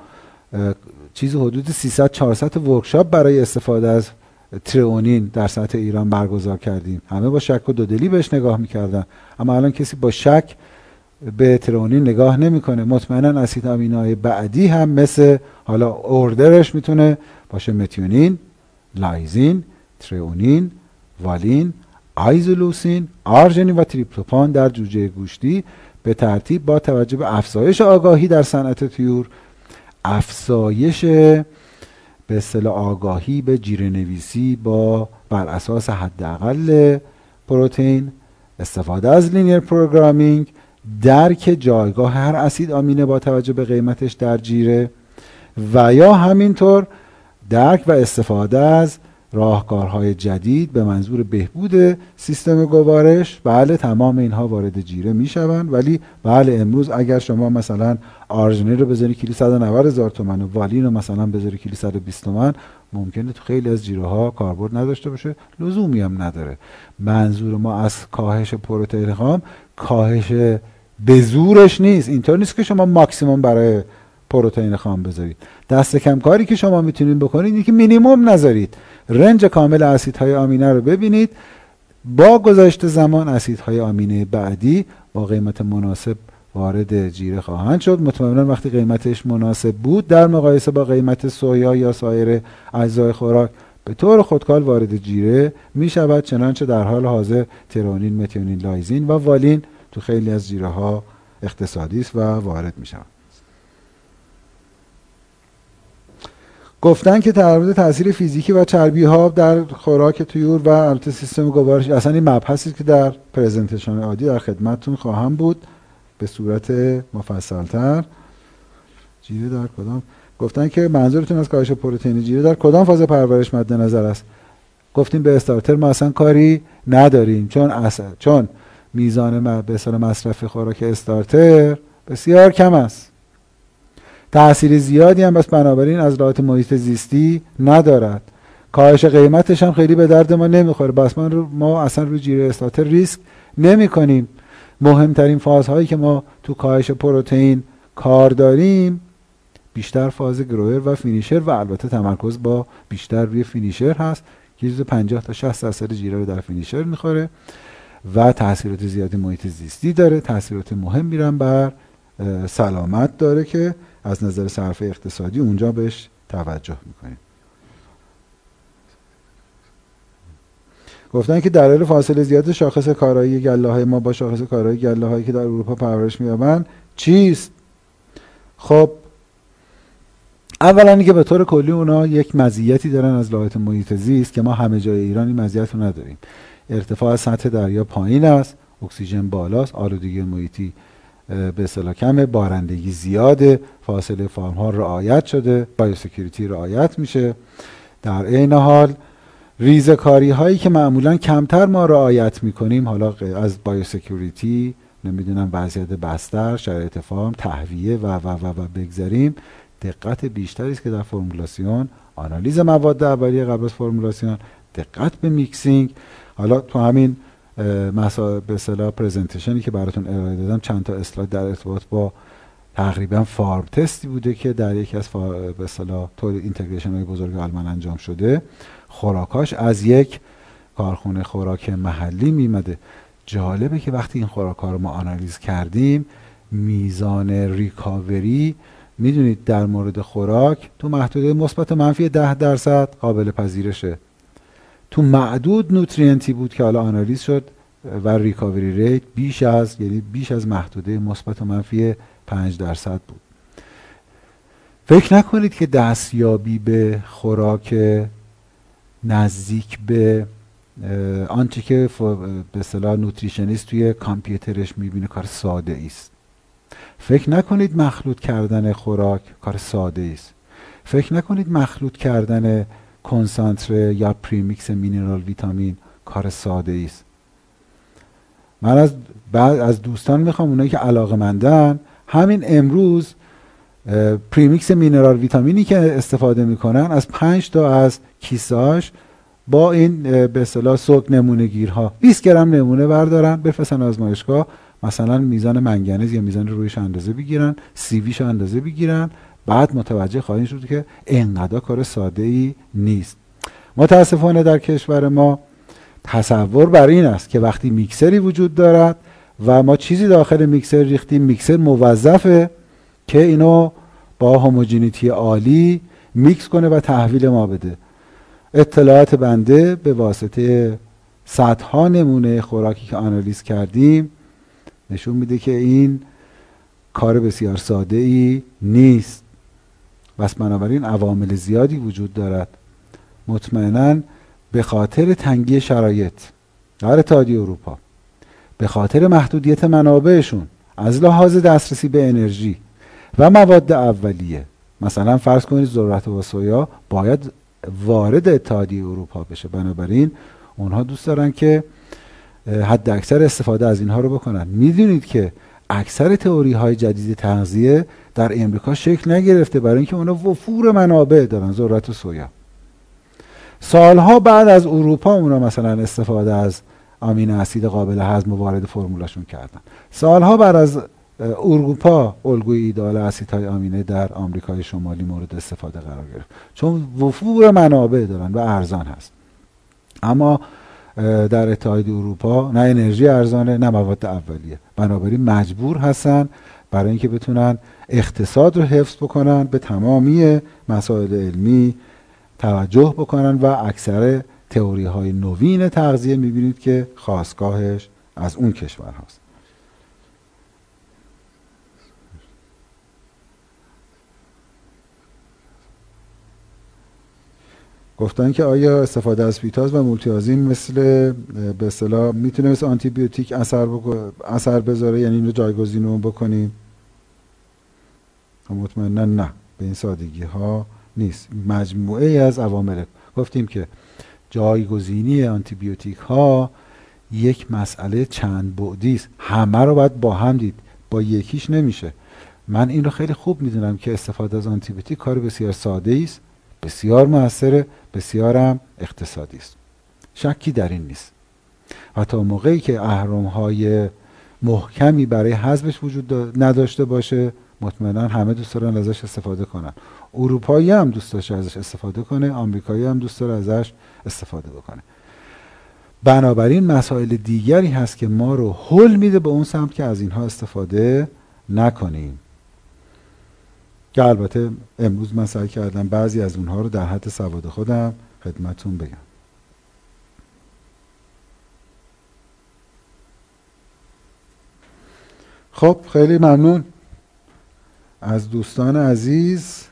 چیزی حدود 300 400 ورکشاپ برای استفاده از ترئونین در سطح ایران برگزار کردیم. همه با شک و دودلی بهش نگاه می‌کردن. اما الان کسی با شک به ترئونین نگاه نمی‌کنه. مطمئنا اسید آمینوهای بعدی هم مثل حالا اوردرش می‌تونه باشه متیونین لایزین ترئونین والین ایزولوسین آرژنین و تریپتوفان در جوجه گوشتی به ترتیب با توجه به افزایش آگاهی در صنعت طیور افزایش به اصطلاح آگاهی به جیره نویسی با بر اساس حداقل پروتئین استفاده از linear programming درک جایگاه هر اسید آمینه با توجه به قیمتش در جیره و یا همینطور درک و استفاده از راهکارهای جدید به منظور بهبود سیستم گوارش. بله تمام اینها وارد جیره می‌شوند ولی بله امروز اگر شما مثلا آرژنی رو بذاری کیلو 190 هزار تومن و والین رو مثلا بذاری کیلو 120 تومن ممکنه تو خیلی از جیره ها کاربرد نداشته باشه لزومی هم نداره. منظور ما از کاهش پروتئین خام کاهش به زورش نیست. اینطور نیست که شما ماکسیموم برای پروتئین خام بذارید. دست کم کاری که شما می‌تونید بکنید اینه که مینیموم نذارید. رنج کامل اسیدهای آمینه رو ببینید. با گذشت زمان اسیدهای آمینه بعدی با قیمت مناسب وارد جیره خواهند شد. مطمئنا وقتی قیمتش مناسب بود در مقایسه با قیمت سویا یا سایر اجزای خوراک به طور خودکار وارد جیره می شود چنانچه در حال حاضر ترونین، متیونین، لایزین و والین تو خیلی از جیره ها اقتصادی است و وارد می شود گفتن که در تاثیر فیزیکی و چربی ها در خوراک طیور و البته سیستم گوارش اصلا این مبحثی که در پرزنتشن عادی در خدمتتون خواهم بود به صورت مفصلتر. جیره در کدام؟ گفتن که منظورتون از کاهش پروتئین جیره در کدام فاز پرورش مد نظر است؟ گفتیم به استارتر ما اصلا کاری نداریم چون اصلا چون میزان به مصرف خوراک استارتر بسیار کم است. تاثیر زیادی هم بس بنابراین از لحاظ محیط زیستی ندارد. کاهش قیمتش هم خیلی به درد ما نمی‌خوره. بس من رو ما اصلا رو جیره استاتر ریسک نمی کنیم مهمترین فازهایی که ما تو کاهش پروتئین کار داریم بیشتر فاز گرویر و فینیشر و البته تمرکز با بیشتر روی فینیشر هست که 50 تا 60 درصد جیره رو در فینیشر می‌خوره و تاثیرات زیادی محیط زیستی داره. تاثیرات مهم میرن بر سلامت داره که از نظر صرف اقتصادی اونجا بهش توجه می‌کنیم. گفتن که دلایل فاصله زیاد شاخص کارایی گله های ما با شاخص کارایی گله هایی که در اروپا پرورش مییابند چیست؟ خب اولا که به طور کلی اونا یک مزیتی دارن از لحاظ محیط زیست که ما همه جای ایران این مزیت رو نداریم. ارتفاع سطح دریا پایین است اکسیژن بالاست آلودگی محیطی به اصطلاح کمه بارندگی زیاده فاصله فارم ها رعایت شده biosecurity رعایت میشه. در عین حال ریزکاری هایی که معمولا کمتر ما رعایت می‌کنیم حالا از biosecurity نمی‌دونم وضعیت بستر شرایط فارم تهویه و و و, و بگذاریم دقت بیشتری است که در فرمولاسیون آنالیز مواد اولیه قبل از فرمولاسیون دقت به mixing. حالا تو همین مسا به اصطلاح presentation ی که براتون ارائه دادم چند تا اسلاید در ارتباط با تقریبا فارم تستی بوده که در یکی از به اصطلاح تولید integration های بزرگ آلمان انجام شده. خوراکاش از یک کارخونه خوراک محلی میومده. جالبه که وقتی این خوراک رو ما آنالیز کردیم میزان ریکاوری می‌دونید در مورد خوراک تو محدوده مثبت منفی ده درصد قابل پذیرشه. تو معدود نوترینتی بود که حالا آنالیز شد و ریکاوری ریت بیش از یعنی بیش از محدوده مثبت و منفی 5 درصد بود. فکر نکنید که دستیابی به خوراک نزدیک به آنچه که به اصطلاح nutritionist توی کامپیوترش می‌بینه کار ساده است فکر نکنید مخلوط کردن خوراک کار ساده است فکر نکنید مخلوط کردن کنسانتره یا premix mineral ویتامین کار ساده است. من از بعد از دوستان می‌خوام اونایی که علاقه مندن همین امروز premix mineral ویتامینی که استفاده می‌کنن از پنج تا از کیساش با این به اصطلاح سوک نمونه گیرها 20 گرم نمونه بردارن بفرستن آزمایشگاه مثلا میزان منگنز یا میزان رویش اندازه بگیرن سیویش اندازه بگیرن بعد متوجه خواهیم شد که انقدر کار ساده ای نیست. متاسفانه در کشور ما تصور بر این است که وقتی میکسری وجود دارد و ما چیزی داخل میکسر ریختیم میکسر موظفه که اینو با هموجینیتی عالی میکس کنه و تحویل ما بده. اطلاعات بنده به واسطه صدها نمونه خوراکی که آنالیز کردیم نشون میده که این کار بسیار ساده ای نیست. بس بنابراین عوامل زیادی وجود دارد. مطمئنا به خاطر تنگی شرایط. در اتحادیه اروپا. به خاطر محدودیت منابعشون. از لحاظ دسترسی به انرژی. و مواد اولیه. مثلا فرض کنید ذرت و سویا باید وارد اتحادیه اروپا بشه. بنابراین اونها دوست دارن که حد اکثر استفاده از اینها رو بکنن. می‌دونید که اکثر تئوری های جدید تغذیه در امریکا شکل نگرفته برای اینکه اونا وفور منابع دارن ذرت و سویا. سالها بعد از اروپا اونا مثلا استفاده از آمین اسید قابل هضم وارد فرمولشون کردن. سالها بعد از اروپا الگوی ایدال اسیدهای آمینه در آمریکای شمالی مورد استفاده قرار گرفت. چون وفور منابع دارن و ارزان هست. اما در اتحادیه اروپا نه انرژی ارزانه نه مواد اولیه. بنابراین مجبور هستن برای اینکه بتونن اقتصاد رو حفظ بکنن به تمامی مسائل علمی توجه بکنن و اکثر تئوری های نوین تغذیه می‌بینید که خواستگاهش از اون کشور هست گفتن که آیا استفاده از پیتاز و مولتیازین مثل به اصطلاح می‌تونه مثل آنتی بیوتیک اثر, اثر بذاره؟ یعنی اینو جایگزین بکنیم؟ مطمئنا نه به این سادگی ها نیست. مجموعه از عوامل گفتیم که جایگزینی آنتی بیوتیک ها یک مسئله چند بعدی است. همه رو باید با هم دید با یکیش نمیشه. من این رو خیلی خوب می‌دونم که استفاده از آنتی بیوتیک کار بسیار ساده است بسیار موثره بسیارم اقتصادی است. شکی در این نیست. و تا موقعی که اهرم های محکمی برای حذفش وجود نداشته باشه مطمئنا همه دوست دارن ازش استفاده کنن. اروپایی هم دوست داشته ازش استفاده کنه آمریکایی هم دوست داره ازش استفاده بکنه. بنابراین مسائل دیگری هست که ما رو حل میده به اون سمت که از اینها استفاده نکنیم. که البته امروز من سعی کردم بعضی از اونها رو در حد سواد خودم خدمتون بگم. خب خیلی ممنون. از دوستان عزیز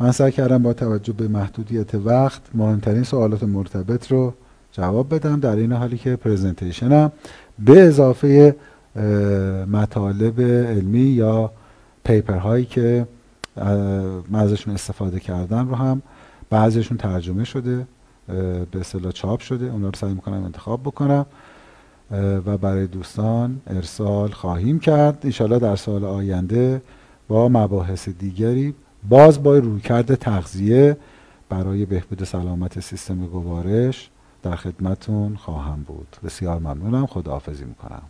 من سعی کردم با توجه به محدودیت وقت مهمترین سوالات مرتبط رو جواب بدم در این حالی که پریزنتیشنم به اضافه مطالب علمی یا پیپر هایی که من ازشون استفاده کردن رو هم بعضیشون ترجمه شده به اصطلاح چاپ شده اونا رو سعی می‌کنم انتخاب بکنم و برای دوستان ارسال خواهیم کرد. انشالله در سال آینده با مباحث دیگری باز با رویکرد تغذیه برای بهبود سلامت سیستم گوارش در خدمتون خواهم بود. بسیار ممنونم. خداحافظی می‌کنم.